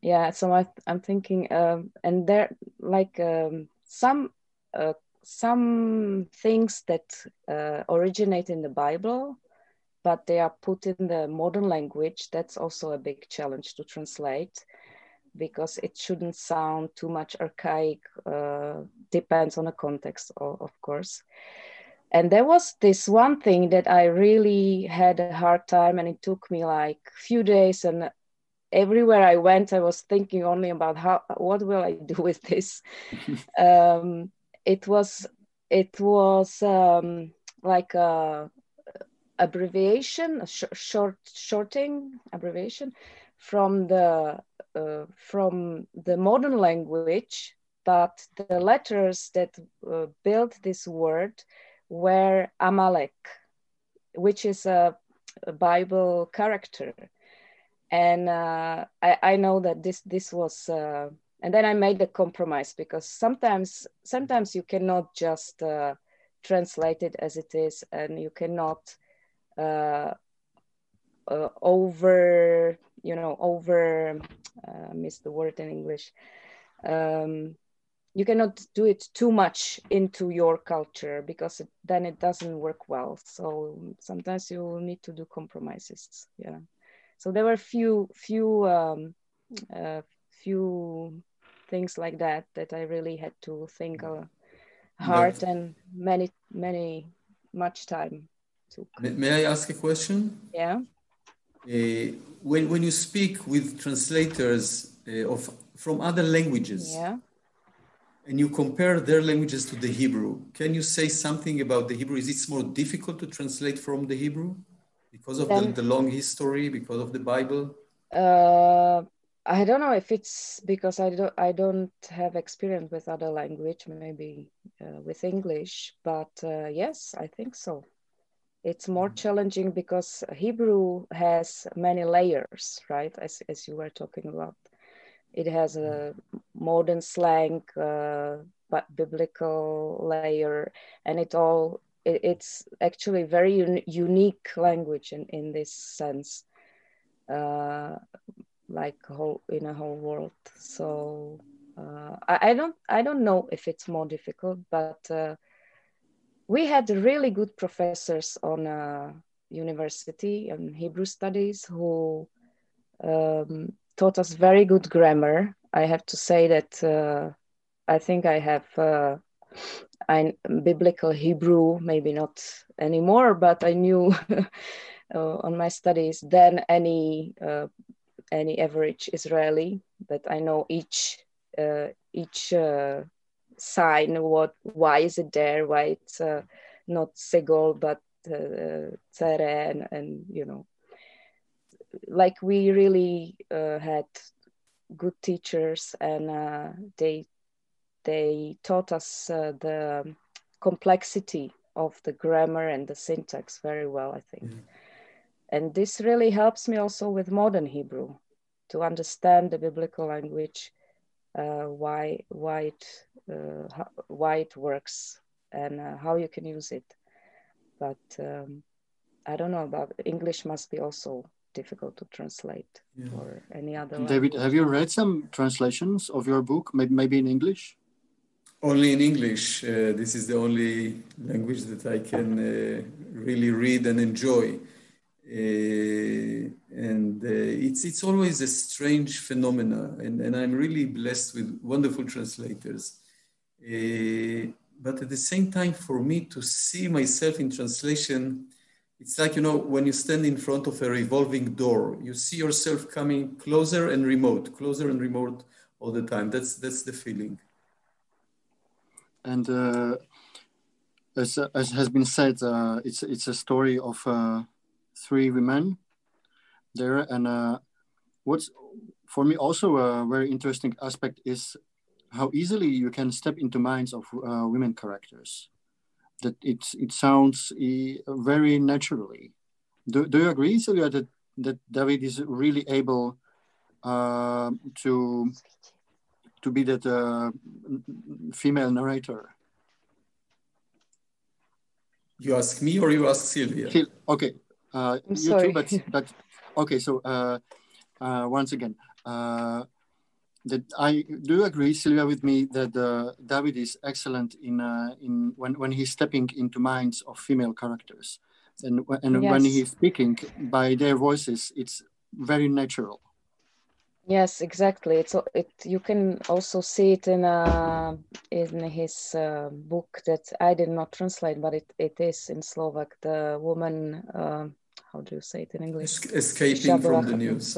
[SPEAKER 3] yeah, so I, I'm thinking, um, and there like um, some uh, some things that uh, originate in the Bible but they are put in the modern language. That's also a big challenge to translate because it shouldn't sound too much archaic, uh, depends on the context, of course. And there was this one thing that I really had a hard time, and it took me like a few days. And everywhere I went, I was thinking only about how what will I do with this. um, it was it was um, like a abbreviation, sh short shorting abbreviation from the uh, from the modern language, but the letters that uh, built this word were Amalek, which is a, a Bible character, and uh, I, I, know that this this was. Uh, and then I made a compromise because sometimes sometimes you cannot just uh, translate it as it is, and you cannot uh, uh, over you know over uh, miss the word in english. Um, you cannot do it too much into your culture because it, then it doesn't work well. So sometimes you need to do compromises yeah. So there were few few um, uh, few things like that that i really had to think uh, hard and many many much time took
[SPEAKER 1] may i ask a question
[SPEAKER 3] yeah
[SPEAKER 1] uh, when, when you speak with translators uh, of from other languages
[SPEAKER 3] yeah
[SPEAKER 1] and you compare their languages to the Hebrew, can you say something about the Hebrew? Is it more difficult to translate from the Hebrew because of the, the, long history, because of the Bible?
[SPEAKER 3] Uh, I don't know if it's because I don't I don't have experience with other language, maybe uh, with English, but uh, yes, I think so. It's more mm. challenging because Hebrew has many layers, right? As as you were talking about it has a modern slang, uh, but biblical layer, and it all it, it's actually very un unique language in, in this sense, uh, like whole in a whole world. So uh, I, I, don't I don't know if it's more difficult, but uh, we had really good professors on uh, university and Hebrew studies who um, taught us very good grammar. I have to say that uh, I think I have uh, I, biblical Hebrew, maybe not anymore, but I knew uh, on my studies than any uh, any average Israeli that I know each each sign. What why is it there? Why it's not segol but uh, and, and you know like we really uh, had good teachers and uh, they they taught us uh, the complexity of the grammar and the syntax very well i think mm. and this really helps me also with modern hebrew to understand the biblical language uh, why why it uh, how, why it works and uh, how you can use it but um, i don't know about english must be also difficult to translate yeah. or any other.
[SPEAKER 2] David, language. have you read some translations of your book, maybe, maybe in English?
[SPEAKER 1] Only in English. Uh, this is the only language that I can uh, really read and enjoy. Uh, and uh, it's, it's always a strange phenomena, and, and I'm really blessed with wonderful translators. Uh, but at the same time, for me to see myself in translation, it's like, you know, when you stand in front of a revolving door, you see yourself coming closer and remote, closer and remote all the time. That's, that's the feeling.
[SPEAKER 2] And uh, as, as has been said, uh, it's, it's a story of uh, three women there. And uh, what's for me also a very interesting aspect is how easily you can step into minds of uh, women characters that it it sounds very naturally. Do, do you agree, Silvia, that, that David is really able uh, to to be that uh, female narrator?
[SPEAKER 1] You ask me or you ask Sylvia?
[SPEAKER 2] Okay, uh, you sorry. too, but, but okay, so uh, uh, once again, uh, that I do agree, Silvia, with me that uh, David is excellent in uh, in when when he's stepping into minds of female characters, and and yes. when he's speaking by their voices, it's very natural.
[SPEAKER 3] Yes, exactly. It's it. You can also see it in uh, in his uh, book that I did not translate, but it, it is in Slovak. The woman, uh, how do you say it in English?
[SPEAKER 1] Escaping from the news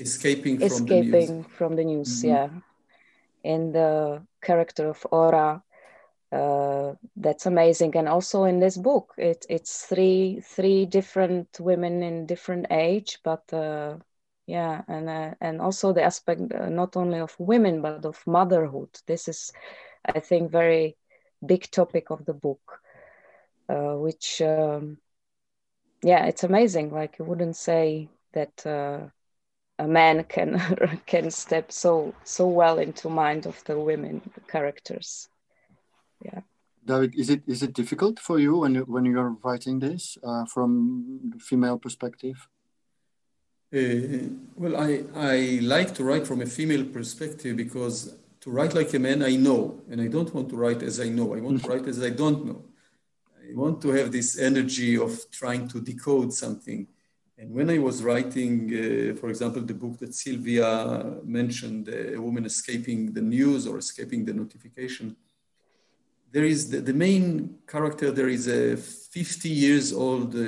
[SPEAKER 1] escaping from
[SPEAKER 3] escaping
[SPEAKER 1] the news.
[SPEAKER 3] from the news mm-hmm. yeah in the character of aura uh, that's amazing and also in this book it, it's three three different women in different age but uh, yeah and uh, and also the aspect uh, not only of women but of motherhood this is i think very big topic of the book uh, which um, yeah it's amazing like you wouldn't say that uh, a man can can step so so well into mind of the women characters yeah
[SPEAKER 2] david is it is it difficult for you when you when you're writing this uh, from female perspective
[SPEAKER 1] uh, well I, I like to write from a female perspective because to write like a man I know, and I don't want to write as I know. I want to write as I don't know. I want to have this energy of trying to decode something. And when I was writing, uh, for example, the book that Sylvia mentioned, uh, A Woman Escaping the News or Escaping the Notification, there is the, the main character, there is a 50 years old uh,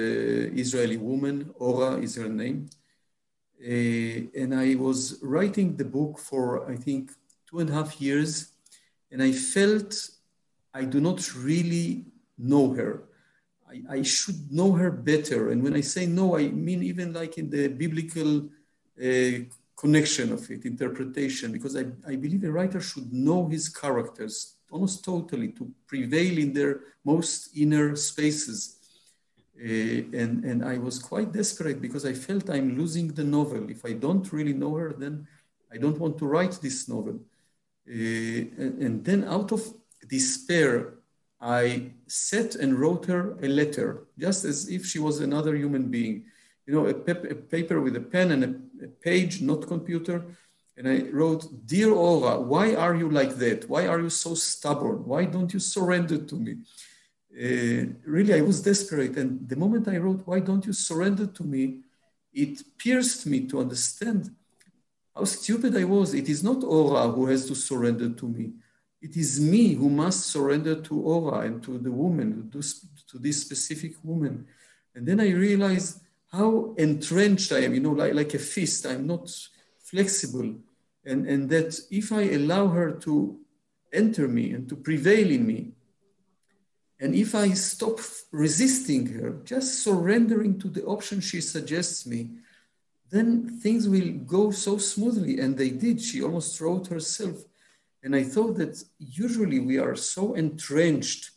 [SPEAKER 1] Israeli woman, Ora is her name. Uh, and I was writing the book for, I think, two and a half years, and I felt I do not really know her. I, I should know her better. And when I say no, I mean even like in the biblical uh, connection of it, interpretation, because I, I believe a writer should know his characters almost totally to prevail in their most inner spaces. Uh, and, and I was quite desperate because I felt I'm losing the novel. If I don't really know her, then I don't want to write this novel. Uh, and, and, then out of despair, I sat and wrote her a letter, just as if she was another human being. You know, a, pep- a paper with a pen and a, a page, not computer, and I wrote, Dear Ora, why are you like that? Why are you so stubborn? Why don't you surrender to me? Uh, really, I was desperate. And the moment I wrote, Why don't you surrender to me? it pierced me to understand how stupid I was. It is not Ora who has to surrender to me. It is me who must surrender to Ora and to the woman, to this specific woman. And then I realized how entrenched I am, you know, like, like a fist. I'm not flexible, and, and that if I allow her to enter me and to prevail in me, and if I stop resisting her, just surrendering to the option she suggests me, then things will go so smoothly. And they did. She almost wrote herself. And I thought that usually we are so entrenched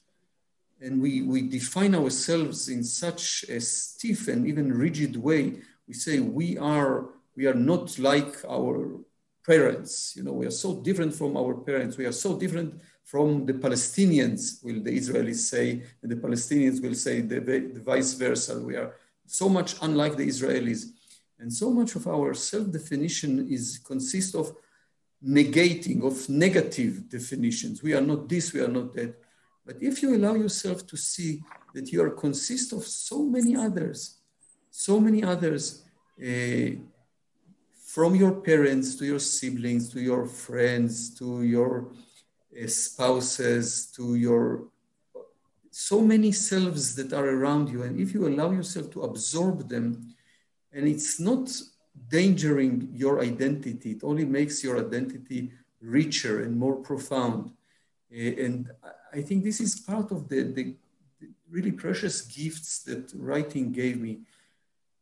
[SPEAKER 1] and we, we define ourselves in such a stiff and even rigid way. We say we are we are not like our parents. You know, we are so different from our parents. We are so different from the Palestinians, will the Israelis say, and the Palestinians will say the, the vice versa. We are so much unlike the Israelis. And so much of our self-definition is consists of negating, of negative definitions. We are not this, we are not that. But if you allow yourself to see that you are consist of so many others, so many others, uh, from your parents to your siblings to your friends to your uh, spouses to your so many selves that are around you and if you allow yourself to absorb them and it's not endangering your identity it only makes your identity richer and more profound uh, and i think this is part of the, the, the really precious gifts that writing gave me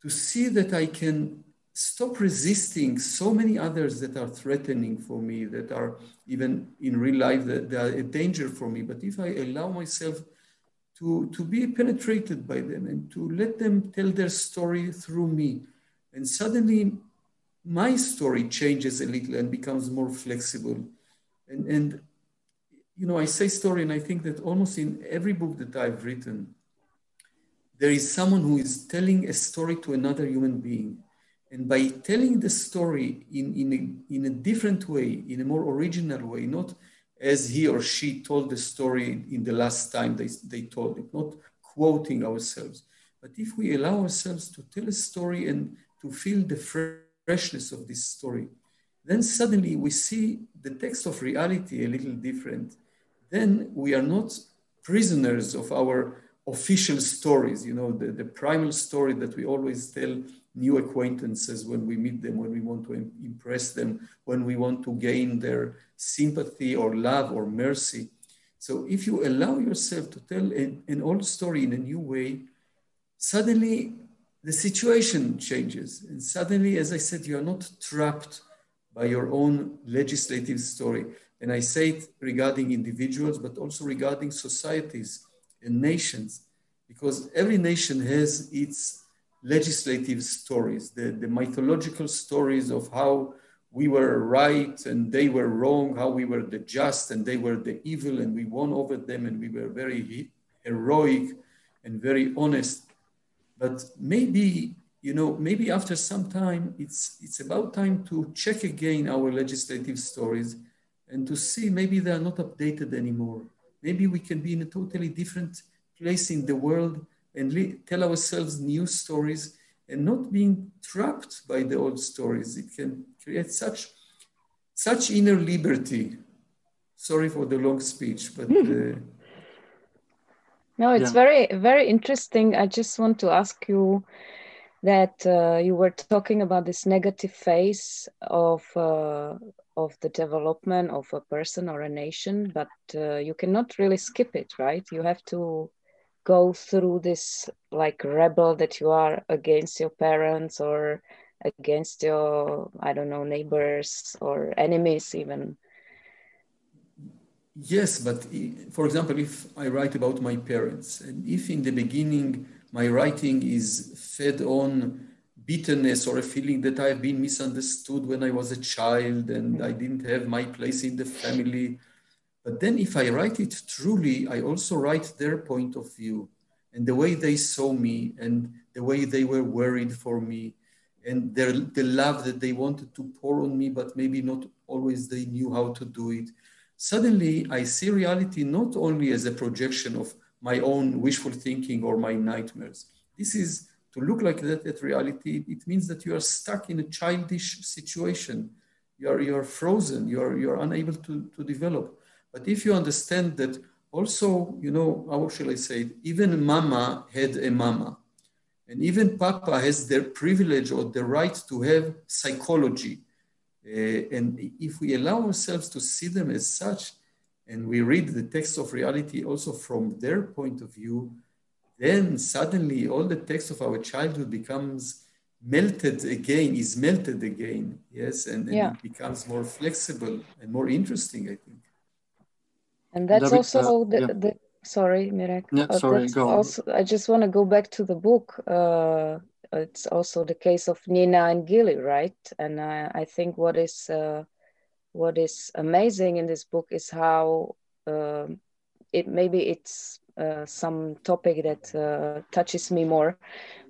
[SPEAKER 1] to see that i can stop resisting so many others that are threatening for me, that are even in real life, that they are a danger for me. But if I allow myself to, to be penetrated by them and to let them tell their story through me, and suddenly my story changes a little and becomes more flexible. And, and you know, I say story, and I think that almost in every book that I've written, there is someone who is telling a story to another human being and by telling the story in, in, a, in a different way, in a more original way, not as he or she told the story in the last time they, they told it, not quoting ourselves. But if we allow ourselves to tell a story and to feel the freshness of this story, then suddenly we see the text of reality a little different. Then we are not prisoners of our official stories, you know, the, the primal story that we always tell new acquaintances when we meet them, when we want to impress them, when we want to gain their sympathy or love or mercy. So if you allow yourself to tell an, an old story in a new way, suddenly the situation changes. And suddenly, as I said, you are not trapped by your own legislative story. And I say it regarding individuals, but also regarding societies and nations, because every nation has its legislative stories, the, the mythological stories of how we were right and they were wrong, how we were the just and they were the evil, and we won over them and we were very heroic and very honest. But maybe, you know, maybe after some time, it's, it's about time to check again our legislative stories and to see maybe they are not updated anymore. Maybe we can be in a totally different place in the world and le- tell ourselves new stories and not being trapped by the old stories. It can create such such inner liberty. Sorry for the long speech, but. Uh,
[SPEAKER 3] no, it's yeah. very, very interesting. I just want to ask you that uh, you were talking about this negative phase of uh, of the development of a person or a nation, but uh, you cannot really skip it, right? You have to go through this like rebel that you are against your parents or against your i don't know neighbors or enemies even
[SPEAKER 1] yes but for example if i write about my parents and if in the beginning my writing is fed on bitterness or a feeling that i've been misunderstood when i was a child and i mm-hmm. didn't have my place in the family but then if I write it truly, I also write their point of view and the way they saw me and the way they were worried for me and their, the love that they wanted to pour on me, but maybe not always they knew how to do it. Suddenly, I see reality not only as a projection of my own wishful thinking or my nightmares. This is to look like that at reality, it means that you are stuck in a childish situation. You are, you are frozen, you are, you are unable to, to develop. But if you understand that also, you know, how shall I say it? Even mama had a mama. And even papa has their privilege or the right to have psychology. Uh, and if we allow ourselves to see them as such, and we read the text of reality also from their point of view, then suddenly all the text of our childhood becomes melted again, is melted again. Yes, and, and yeah. it becomes more flexible and more interesting, I think.
[SPEAKER 3] And that's David, also uh, the, yeah. the, sorry, Mirek.
[SPEAKER 2] Yeah, uh, sorry, go
[SPEAKER 3] also, I just want to go back to the book. Uh, it's also the case of Nina and Gili, right? And I, I think what is uh, what is amazing in this book is how um, it maybe it's uh, some topic that uh, touches me more,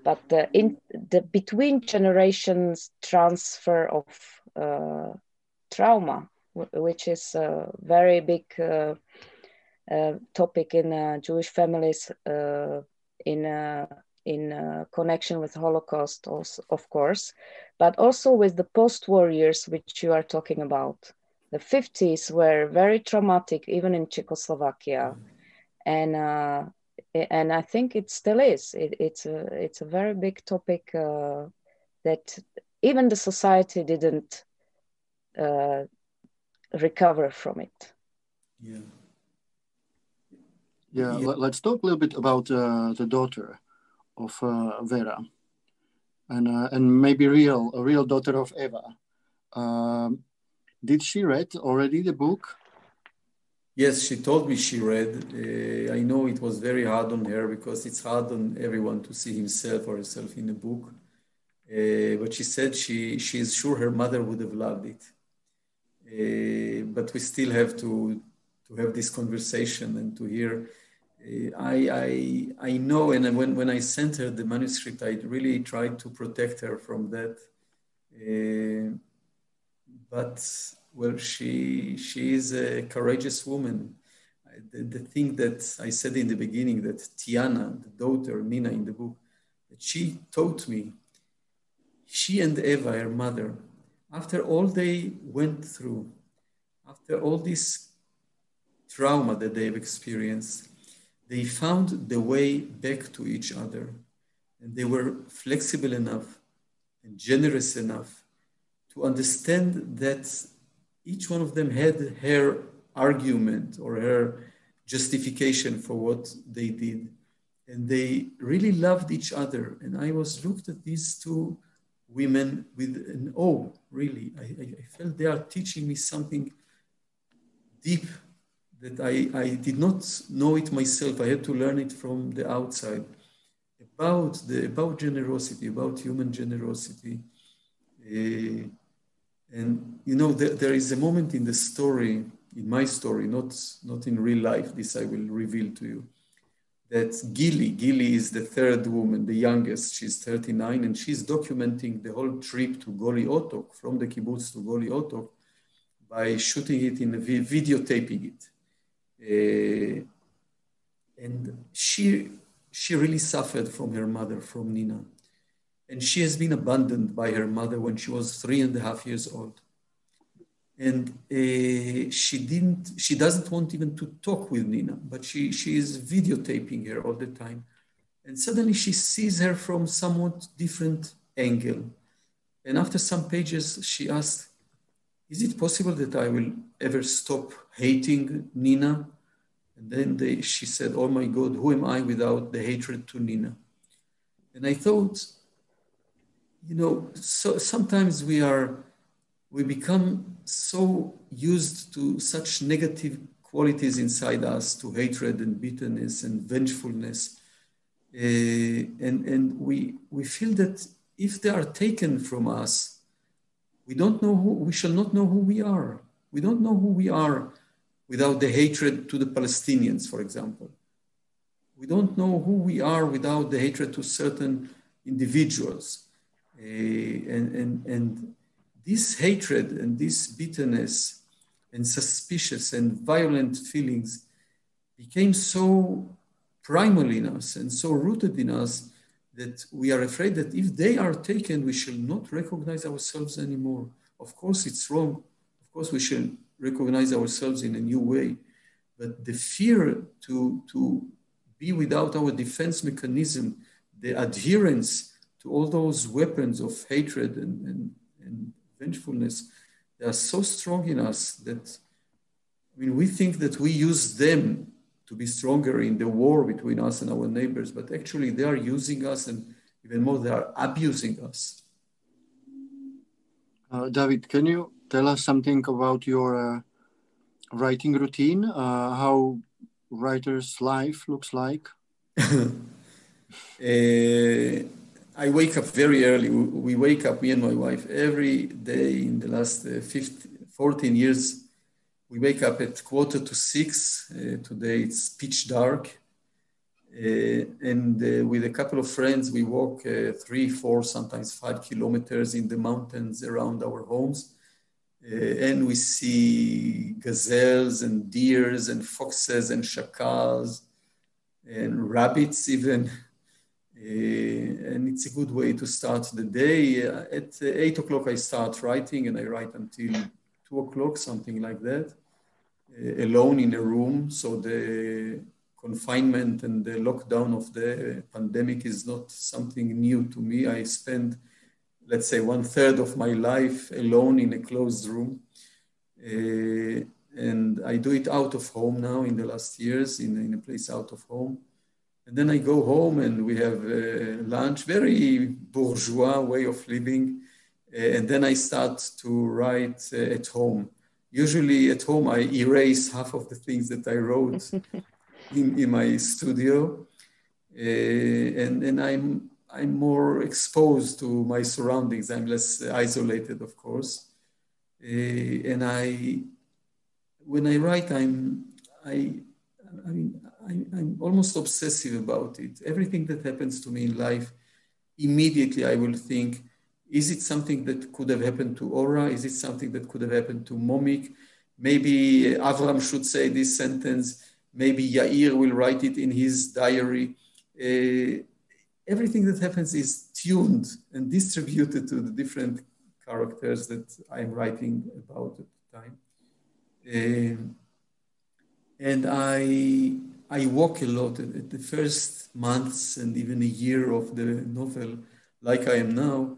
[SPEAKER 3] but the in the between generations transfer of uh, trauma which is a very big uh, uh, topic in uh, Jewish families in in connection with Holocaust, also, of course, but also with the post-war years, which you are talking about. The 50s were very traumatic, even in Czechoslovakia, and and I think it still is. It, it's a it's a very big topic uh, that even the society didn't uh, recover from it.
[SPEAKER 1] Yeah.
[SPEAKER 2] Yeah, yeah. let's talk a little bit about uh, the daughter of uh, Vera, and uh, and maybe real a real daughter of Eva. Um, did she read already the book?
[SPEAKER 1] Yes, she told me she read. Uh, I know it was very hard on her because it's hard on everyone to see himself or herself in a book. Uh, but she said she she is sure her mother would have loved it. Uh, but we still have to to have this conversation and to hear. Uh, I, I I know, and when when I sent her the manuscript, I really tried to protect her from that. Uh, but well, she she is a courageous woman. The, the thing that I said in the beginning that Tiana, the daughter Nina in the book, that she taught me. She and Eva, her mother, after all they went through, after all this trauma that they've experienced, they found the way back to each other. And they were flexible enough and generous enough to understand that each one of them had her argument or her justification for what they did. And they really loved each other. And I was looked at these two women with an oh really. I, I, felt they are teaching me something deep that I, I did not know it myself. I had to learn it from the outside about the about generosity, about human generosity. Uh, and you know, there, there is a moment in the story, in my story, not not in real life. This I will reveal to you that Gili, Gili is the third woman, the youngest. She's 39, and she's documenting the whole trip to Goli Otok, from the kibbutz to Goli Otok. by shooting it in a videotaping it. Uh, and she, she really suffered from her mother, from Nina. And she has been abandoned by her mother when she was three and a half years old. And uh, she didn't, she doesn't want even to talk with Nina, but she, she is videotaping her all the time. And suddenly she sees her from somewhat different angle. And after some pages, she asked, is it possible that I will ever stop hating Nina? And then they, she said, Oh my God, who am I without the hatred to Nina? And I thought, you know, so sometimes we are, we become so used to such negative qualities inside us, to hatred and bitterness and vengefulness. Uh, and and we, we feel that if they are taken from us, we don't know who, we shall not know who we are. We don't know who we are without the hatred to the Palestinians, for example. We don't know who we are without the hatred to certain individuals. Uh, and, and, and this hatred and this bitterness and suspicious and violent feelings became so primal in us and so rooted in us that we are afraid that if they are taken, we shall not recognize ourselves anymore. Of course, it's wrong. Of course, we shall recognize ourselves in a new way. But the fear to, to be without our defense mechanism, the adherence to all those weapons of hatred and, and, and vengefulness, they are so strong in us that I mean, we think that we use them to be stronger in the war between us and our neighbors, but actually they are using us and even more, they are abusing us.
[SPEAKER 2] Uh, David, can you tell us something about your uh, writing routine? Uh, how writer's life looks like?
[SPEAKER 1] Uh, I wake up very early. We wake up, me and my wife, every day in the last uh, 15, 14 years we wake up at quarter to six. Uh, today it's pitch dark. Uh, and uh, with a couple of friends, we walk uh, three, four, sometimes five kilometers in the mountains around our homes. Uh, and we see gazelles and deers and foxes and chacals and rabbits even. Uh, and it's a good way to start the day. at eight o'clock, I start writing and I write until two o'clock, something like that, uh, alone in a room. So the confinement and the lockdown of the pandemic is not something new to me. I spend, let's say, one third of my life alone in a closed room. Uh, and I do it out of home now in the last years, in, in a place out of home. And then I go home and we have uh, lunch, very bourgeois way of living. Uh, and then I start to write uh, at home. Usually at home, I erase half of the things that I wrote in, in my studio. Uh, and, and I'm, I'm more exposed to my surroundings. I'm less isolated, of course. and I, when I write, I'm, I, I mean, I, I'm almost obsessive about it. Everything that happens to me in life, immediately I will think, is it something that could have happened to Ora? Is it something that could have happened to Momik? Maybe Avram should say this sentence. Maybe Yair will write it in his diary. Uh, everything that happens is tuned and distributed to the different characters that I'm writing about at the time. Uh, and I, I walk a lot. At the first months and even a year of the novel, like I am now,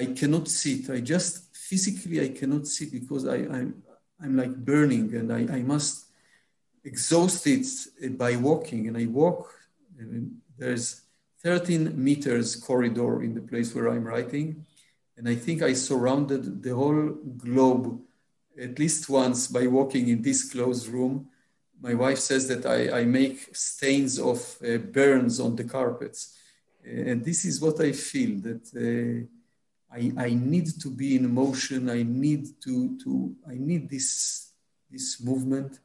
[SPEAKER 1] I cannot sit. I just physically I cannot sit because I, I'm I'm like burning and I, I must exhaust it by walking. And I walk. And there's 13 meters corridor in the place where I'm writing, and I think I surrounded the whole globe at least once by walking in this closed room. My wife says that I, I make stains of uh, burns on the carpets. And this is what I feel that uh, I, I need to be in motion. I need to, to I need this, this movement.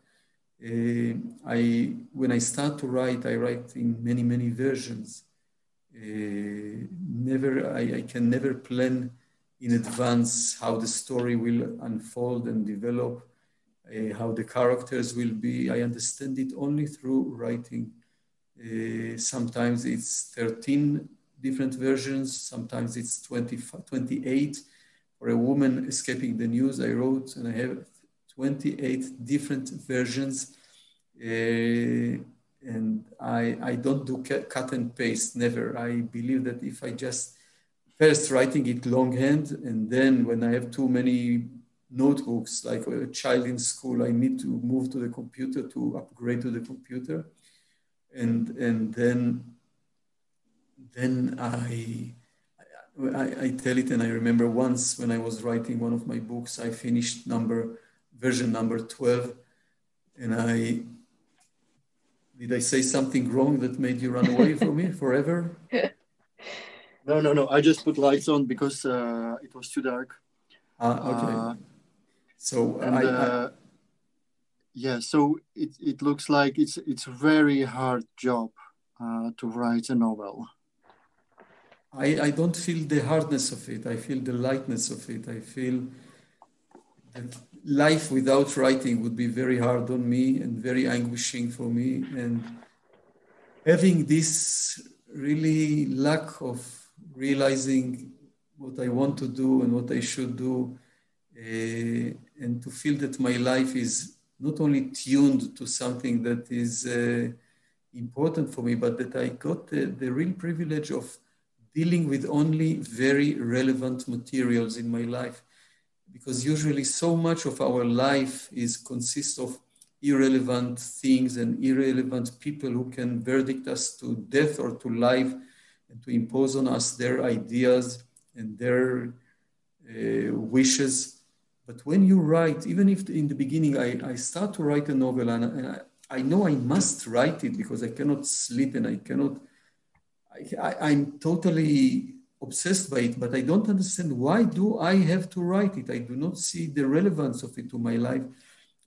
[SPEAKER 1] Uh, I, when I start to write, I write in many, many versions. Uh, never, I, I, can never plan in advance how the story will unfold and develop, uh, how the characters will be. I understand it only through writing. Uh, sometimes it's 13 different versions, sometimes it's 20, 28. For a woman escaping the news, I wrote and I have 28 different versions. Uh, and I, I don't do cut and paste, never. I believe that if I just first writing it longhand, and then when I have too many notebooks, like a child in school, I need to move to the computer to upgrade to the computer. And, and then, then I, I, I tell it, and I remember once when I was writing one of my books, I finished number version number 12, and I did I say something wrong that made you run away from me forever?
[SPEAKER 2] No, no, no. I just put lights on because uh, it was too dark.
[SPEAKER 1] Ah, okay. Uh, so
[SPEAKER 2] and,
[SPEAKER 1] I,
[SPEAKER 2] uh, yeah, so it, it looks like it's it's a very hard job uh, to write a novel.
[SPEAKER 1] I, I don't feel the hardness of it. I feel the lightness of it. I feel that life without writing would be very hard on me and very anguishing for me. And having this really lack of realizing what I want to do and what I should do, uh, and to feel that my life is not only tuned to something that is uh, important for me, but that I got the, the real privilege of dealing with only very relevant materials in my life because usually so much of our life is consists of irrelevant things and irrelevant people who can verdict us to death or to life and to impose on us their ideas and their uh, wishes. But when you write, even if in the beginning I, I start to write a novel and, I, I, know I must write it because I cannot sleep and I cannot, I, I'm totally obsessed by it, but I don't understand why do I have to write it? I do not see the relevance of it to my life.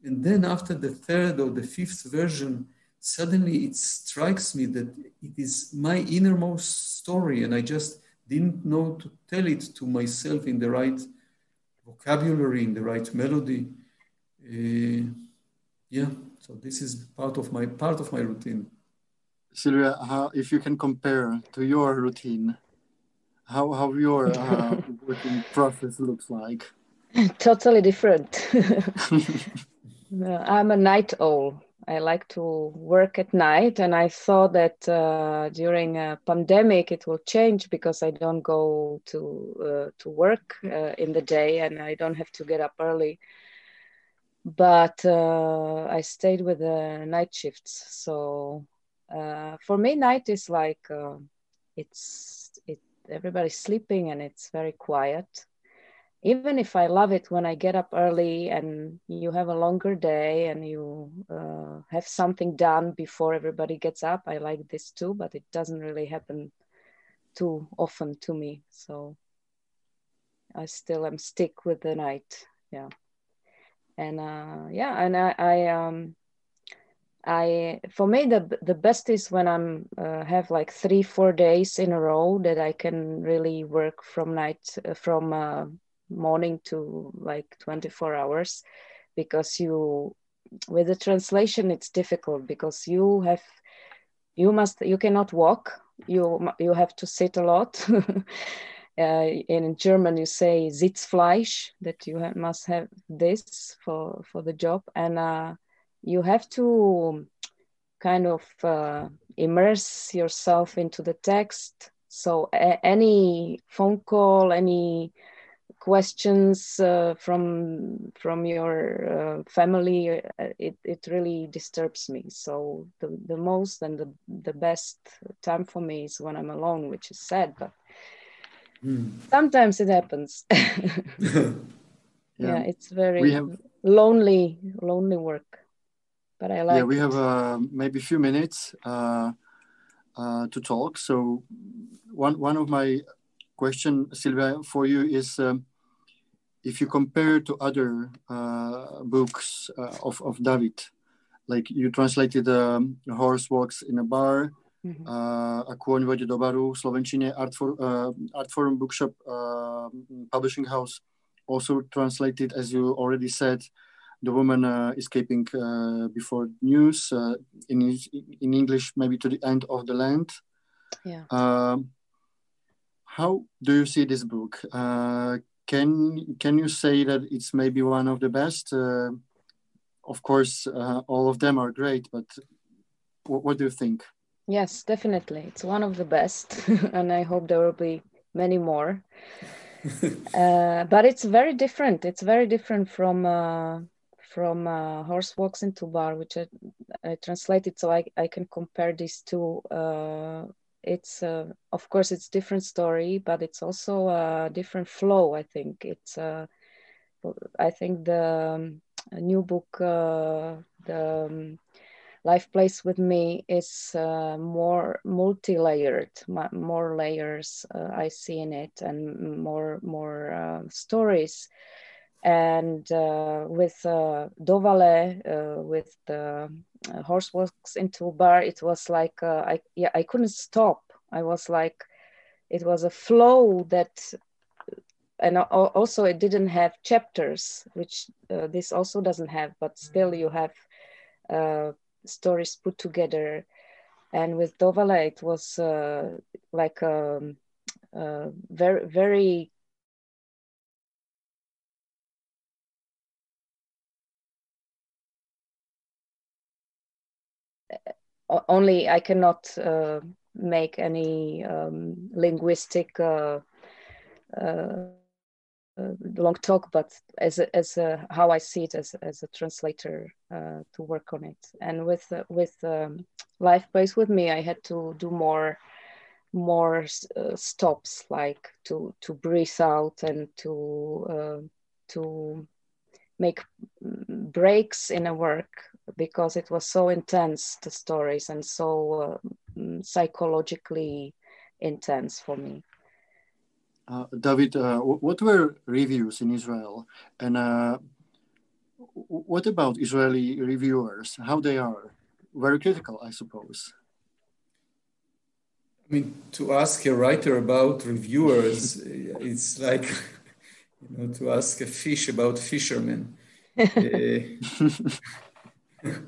[SPEAKER 1] And then after the third or the fifth version, suddenly it strikes me that it is my innermost story, and I just didn't know to tell it to myself in the right vocabulary, in the right melody. Uh, yeah, so this is part of my part of my routine.
[SPEAKER 2] Sylvia, how, if you can compare to your routine, how how your uh, working process looks like?
[SPEAKER 3] Totally different. I'm a night owl. I like to work at night and i thought that uh, during a pandemic it will change because i don't go to uh, to work uh, in the day and i don't have to get up early. But uh, i stayed with the night shifts so uh, for me night is like it's it everybody's sleeping and it's very quiet. Even if i love it when i get up early and you have a longer day and you uh, have something done before everybody gets up i like this too but it doesn't really happen too often to me. So i still am stick with the night yeah. And uh, yeah and i, I um I for me the the best is when I'm uh, have like three four days in a row that I can really work from night uh, from uh, morning to like 24 hours because you with the translation it's difficult because you have you must you cannot walk. You you have to sit a lot. Uh, in German you say Sitzfleisch that you must have this for for the job. And uh, you have to kind of uh, immerse yourself into the text. So a- any phone call, any questions uh, from from your uh, family, uh, it, it really disturbs me. So the, the most and the, the best time for me is when I'm alone, which is sad, but mm. sometimes it happens. yeah. yeah. it's very have... lonely, lonely work but I like.
[SPEAKER 2] Yeah, we have uh, maybe a few minutes uh, uh, to talk. So one one of my question, Sylvia, for you is um, if you compare to other uh, books uh, of of David, like you translated um, "Horse Walks in a Bar." Mm-hmm. Uh, a kôň vodě do baru Slovenčine, Art, for, uh, Art Forum Bookshop uh, um, publishing house also translated, as you already said, the woman uh, escaping uh, before news uh, in in English, maybe to the end of the land.
[SPEAKER 3] Yeah.
[SPEAKER 2] Um, how do you see this book? Uh, can can you say that it's maybe one of the best? Uh, of course, uh, all of them are great, but what, what do you think?
[SPEAKER 3] Yes, definitely, it's one of the best, and I hope there will be many more. but it's very different. It's very different from from uh, Horse Walks into Bar, which I, I, translated so I, I can compare these two. Uh, it's uh, of course it's different story, but it's also a different flow. I think it's. Uh, I think the um, new book, uh, the um, Life Plays with Me, is uh, more multi-layered, more layers I see in it, and more more stories and uh, with uh, Dovale, uh, with the uh, horse walks into bar, it was like uh, I yeah I couldn't stop. I was like, it was a flow that, and also it didn't have chapters, which uh, this also doesn't have. But still, you have stories put together, and with Dovale, it was like um, very very only I cannot uh, make any um, linguistic uh, uh, uh, long talk, but as as how I see it as, as a translator uh, to work on it. And with with um, Life Plays with Me, I had to do more more stops, like to to breathe out and to to make mm, breaks in a work because it was so intense the stories and so uh, psychologically intense for me.
[SPEAKER 2] Uh, david uh, what were reviews in israel? And uh, what about israeli reviewers? How they are? Very critical i suppose.
[SPEAKER 1] I mean to ask a writer about reviewers it's like you know to ask a fish about fishermen uh,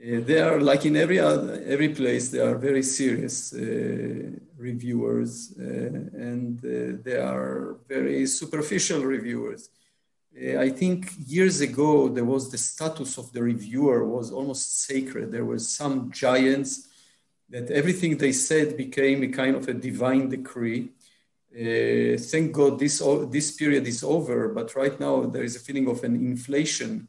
[SPEAKER 1] uh, they are like in every other, every place. They are very serious uh, reviewers, uh, and uh, they are very superficial reviewers. Uh, I think years ago there was the status of the reviewer was almost sacred. There were some giants that everything they said became a kind of a divine decree. Uh, thank God this this period is over, but right now there is a feeling of an inflation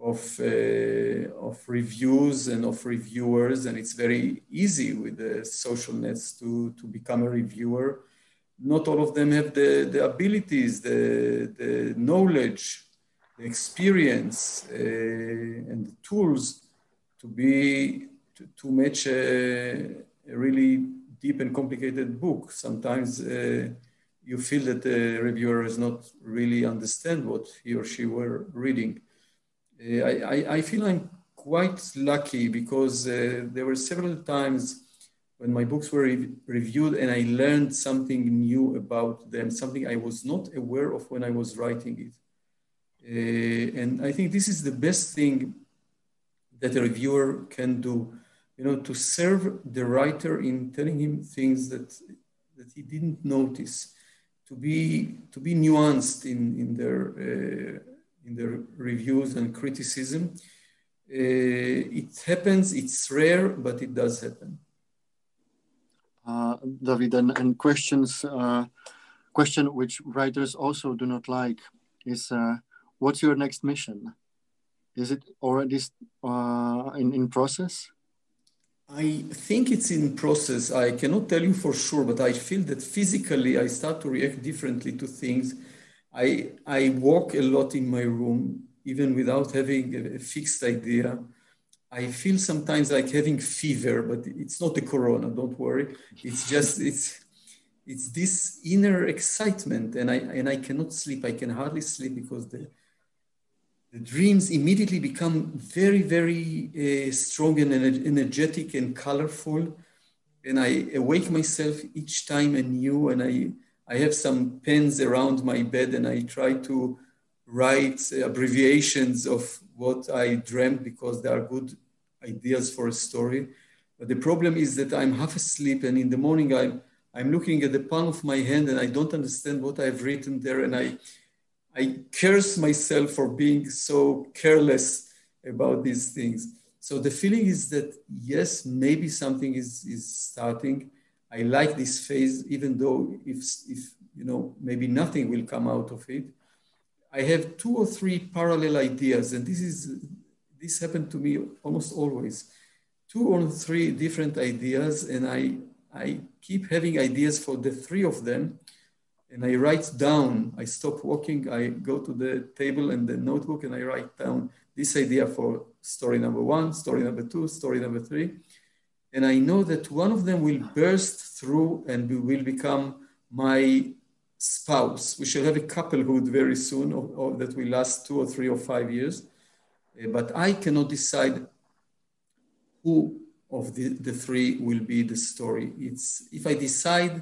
[SPEAKER 1] of, uh, of reviews and of reviewers, and it's very easy with the social nets to, to become a reviewer. Not all of them have the, the abilities, the, the knowledge, the experience, uh, and the tools to be to, to match a, a, really deep and complicated book. Sometimes uh, you feel that the reviewer does not really understand what he or she were reading. Uh, I, I, feel I'm quite lucky because uh, there were several times when my books were re reviewed and I learned something new about them, something I was not aware of when I was writing it. Uh, and I think this is the best thing that a reviewer can do, you know, to serve the writer in telling him things that, that he didn't notice, to be, to be nuanced in, in their uh, in the reviews and criticism. Uh, it happens, it's rare, but it does happen.
[SPEAKER 2] Uh, David, and, and questions, uh, question which writers also do not like is, uh, what's your next mission? Is it already uh, in, in process?
[SPEAKER 1] I think it's in process. I cannot tell you for sure, but I feel that physically I start to react differently to things I, I walk a lot in my room, even without having a, fixed idea. I feel sometimes like having fever, but it's not the corona, don't worry. It's just, it's, it's this inner excitement and I, and I cannot sleep. I can hardly sleep because the, the dreams immediately become very, very uh, strong and energetic and colorful. And I awake myself each time anew and I, I have some pens around my bed and I try to write abbreviations of what I dreamt because they are good ideas for a story. But the problem is that I'm half asleep and in the morning I'm, I'm looking at the palm of my hand and I don't understand what I've written there and I, I curse myself for being so careless about these things. So the feeling is that yes, maybe something is, is starting. I like this phase, even though if, if you know maybe nothing will come out of it. I have two or three parallel ideas, and this is this happened to me almost always. Two or three different ideas, and I I keep having ideas for the three of them, and I write down. I stop walking. I go to the table and the notebook, and I write down this idea for story number one, story number two, story number three. And I know that one of them will burst through and will become my spouse. We shall have a couplehood very soon, or, or that will last two or three or five years. Uh, but I cannot decide who of the, the three will be the story. It's if I decide,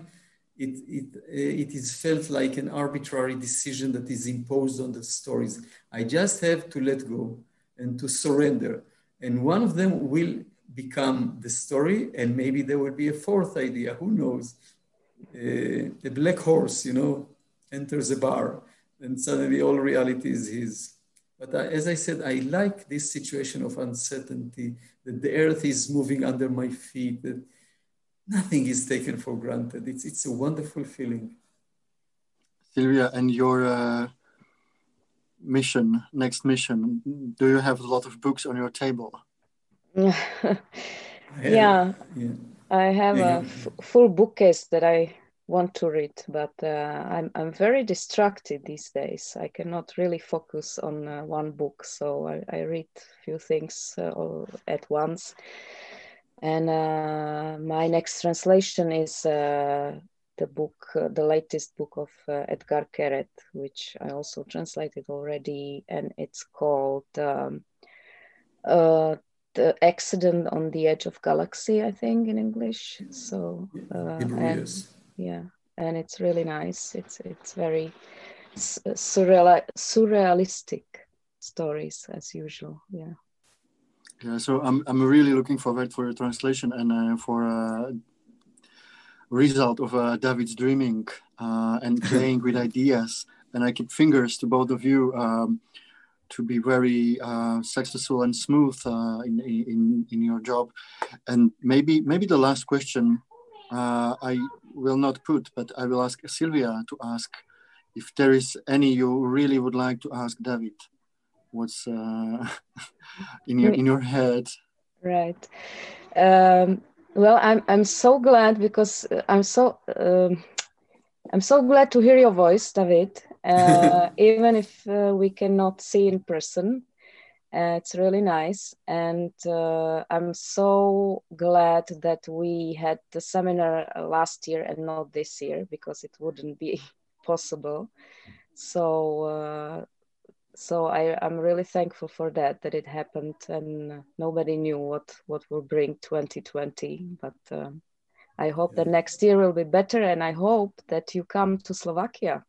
[SPEAKER 1] it it uh, it is felt like an arbitrary decision that is imposed on the stories. I just have to let go and to surrender, and one of them will become the story, and maybe there will be a fourth idea. Who knows? Uh, a black horse, you know, enters a bar, and suddenly all reality is his. But I, as I said, I like this situation of uncertainty, that the earth is moving under my feet, that nothing is taken for granted. It's, it's a wonderful feeling.
[SPEAKER 2] Sylvia, and your uh, mission, next mission, do you have a lot of books on your table?
[SPEAKER 3] yeah. yeah. I have a f- full bookcase that I want to read, but uh, I'm I'm very distracted these days. I cannot really focus on uh, one book, so I, I read few things uh, at once. And uh, my next translation is uh, the book, uh, the latest book of Etgar Keret, which I also translated already, and it's called. Um, the accident on the edge of galaxy i think in english. So uh, and, yeah. And it's really nice. It's it's very surreal surrealistic stories as usual. Yeah
[SPEAKER 2] yeah so i'm, I'm really looking forward for the translation and uh, for a uh, result of uh, david's dreaming uh, and playing with ideas and i keep fingers to both of you um, to be very uh, successful and smooth uh, in, in, in your job. And maybe maybe the last question uh, I will not put, but I will ask Sylvia to ask if there is any you really would like to ask David. What's uh, in your in your head?
[SPEAKER 3] Right. Um, well, I'm I'm so glad because I'm so. Um, I'm so glad to hear your voice, David, uh, even if uh, we cannot see in person. Uh, it's really nice. And uh, I'm so glad that we had the seminar last year and not this year because it wouldn't be possible. So, uh, so I, I'm really thankful for that, that it happened and nobody knew what, what will bring 2020. But um, I hope that next year will be better, and I hope that you come to Slovakia.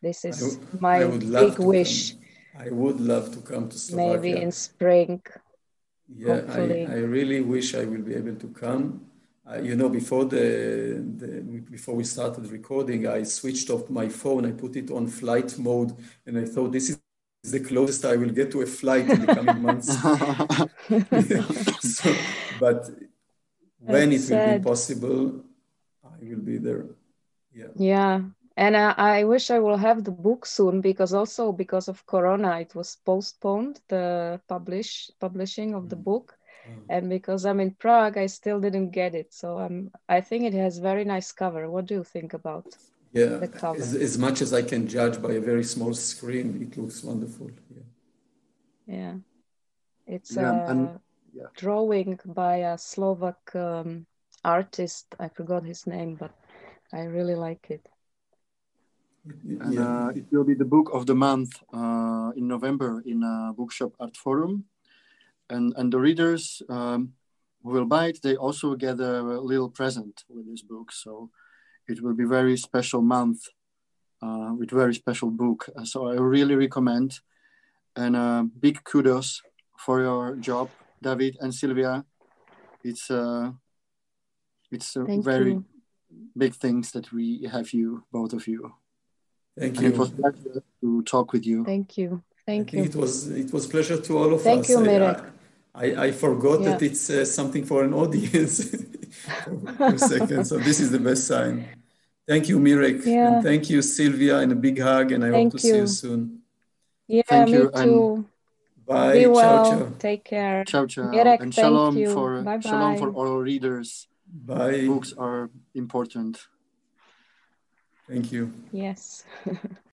[SPEAKER 3] This is my big wish.
[SPEAKER 1] Come. I would love to come to Slovakia.
[SPEAKER 3] Maybe in spring.
[SPEAKER 1] Yeah, I, I really wish I will be able to come. Uh, you know, before the, the, before we started recording, I switched off my phone. I put it on flight mode, and I thought this is the closest I will get to a flight in the coming months. so, but when it will be possible, I will be there. Yeah.
[SPEAKER 3] Yeah. And I, I wish I will have the book soon because also because of Corona, it was postponed the publish publishing of the mm. book. Mm. And because I'm in Prague, I still didn't get it. So I'm I think it has very nice cover. What do you think about
[SPEAKER 1] yeah, the cover? As, as much as I can judge by a very small screen, it looks wonderful. Yeah.
[SPEAKER 3] Yeah. It's yeah, uh, and yeah. drawing by a Slovak um, artist. I forgot his name, but I really like it.
[SPEAKER 2] And uh, it will be the book of the month uh, in November in a bookshop art forum, and and the readers um, who will buy it they also get a little present with this book. So it will be very special month uh, with very special book. So I really recommend. And uh, big kudos for your job, David and Sylvia. It's uh, it's a
[SPEAKER 3] Thank
[SPEAKER 2] very
[SPEAKER 3] you.
[SPEAKER 2] big things that we have you, both of you.
[SPEAKER 1] Thank
[SPEAKER 2] And it was a pleasure to talk with you.
[SPEAKER 3] Thank you. Thank
[SPEAKER 1] think
[SPEAKER 3] you.
[SPEAKER 1] it was it was pleasure to all of
[SPEAKER 3] Thank
[SPEAKER 1] us.
[SPEAKER 3] Thank you,
[SPEAKER 1] I- I, I forgot
[SPEAKER 3] Yeah.
[SPEAKER 1] that it's uh, something for an audience for a second. So this is the best sign. Thank you, Mirek.
[SPEAKER 3] Yeah.
[SPEAKER 1] And thank you, Sylvia, and a big hug. And I
[SPEAKER 3] Thank
[SPEAKER 1] hope to see you
[SPEAKER 3] you.
[SPEAKER 1] soon.
[SPEAKER 3] Yeah,
[SPEAKER 2] Thank
[SPEAKER 3] me
[SPEAKER 2] you, and.
[SPEAKER 1] Bye.
[SPEAKER 3] Be
[SPEAKER 1] ciao,
[SPEAKER 3] well.
[SPEAKER 1] ciao.
[SPEAKER 3] Take care.
[SPEAKER 2] Ciao, ciao.
[SPEAKER 3] Mirek,
[SPEAKER 2] and
[SPEAKER 3] thank
[SPEAKER 2] shalom
[SPEAKER 3] you.
[SPEAKER 2] for
[SPEAKER 3] Bye
[SPEAKER 2] shalom for
[SPEAKER 3] bye.
[SPEAKER 2] all readers.
[SPEAKER 1] Bye.
[SPEAKER 2] Books are important.
[SPEAKER 1] Thank you.
[SPEAKER 3] Yes.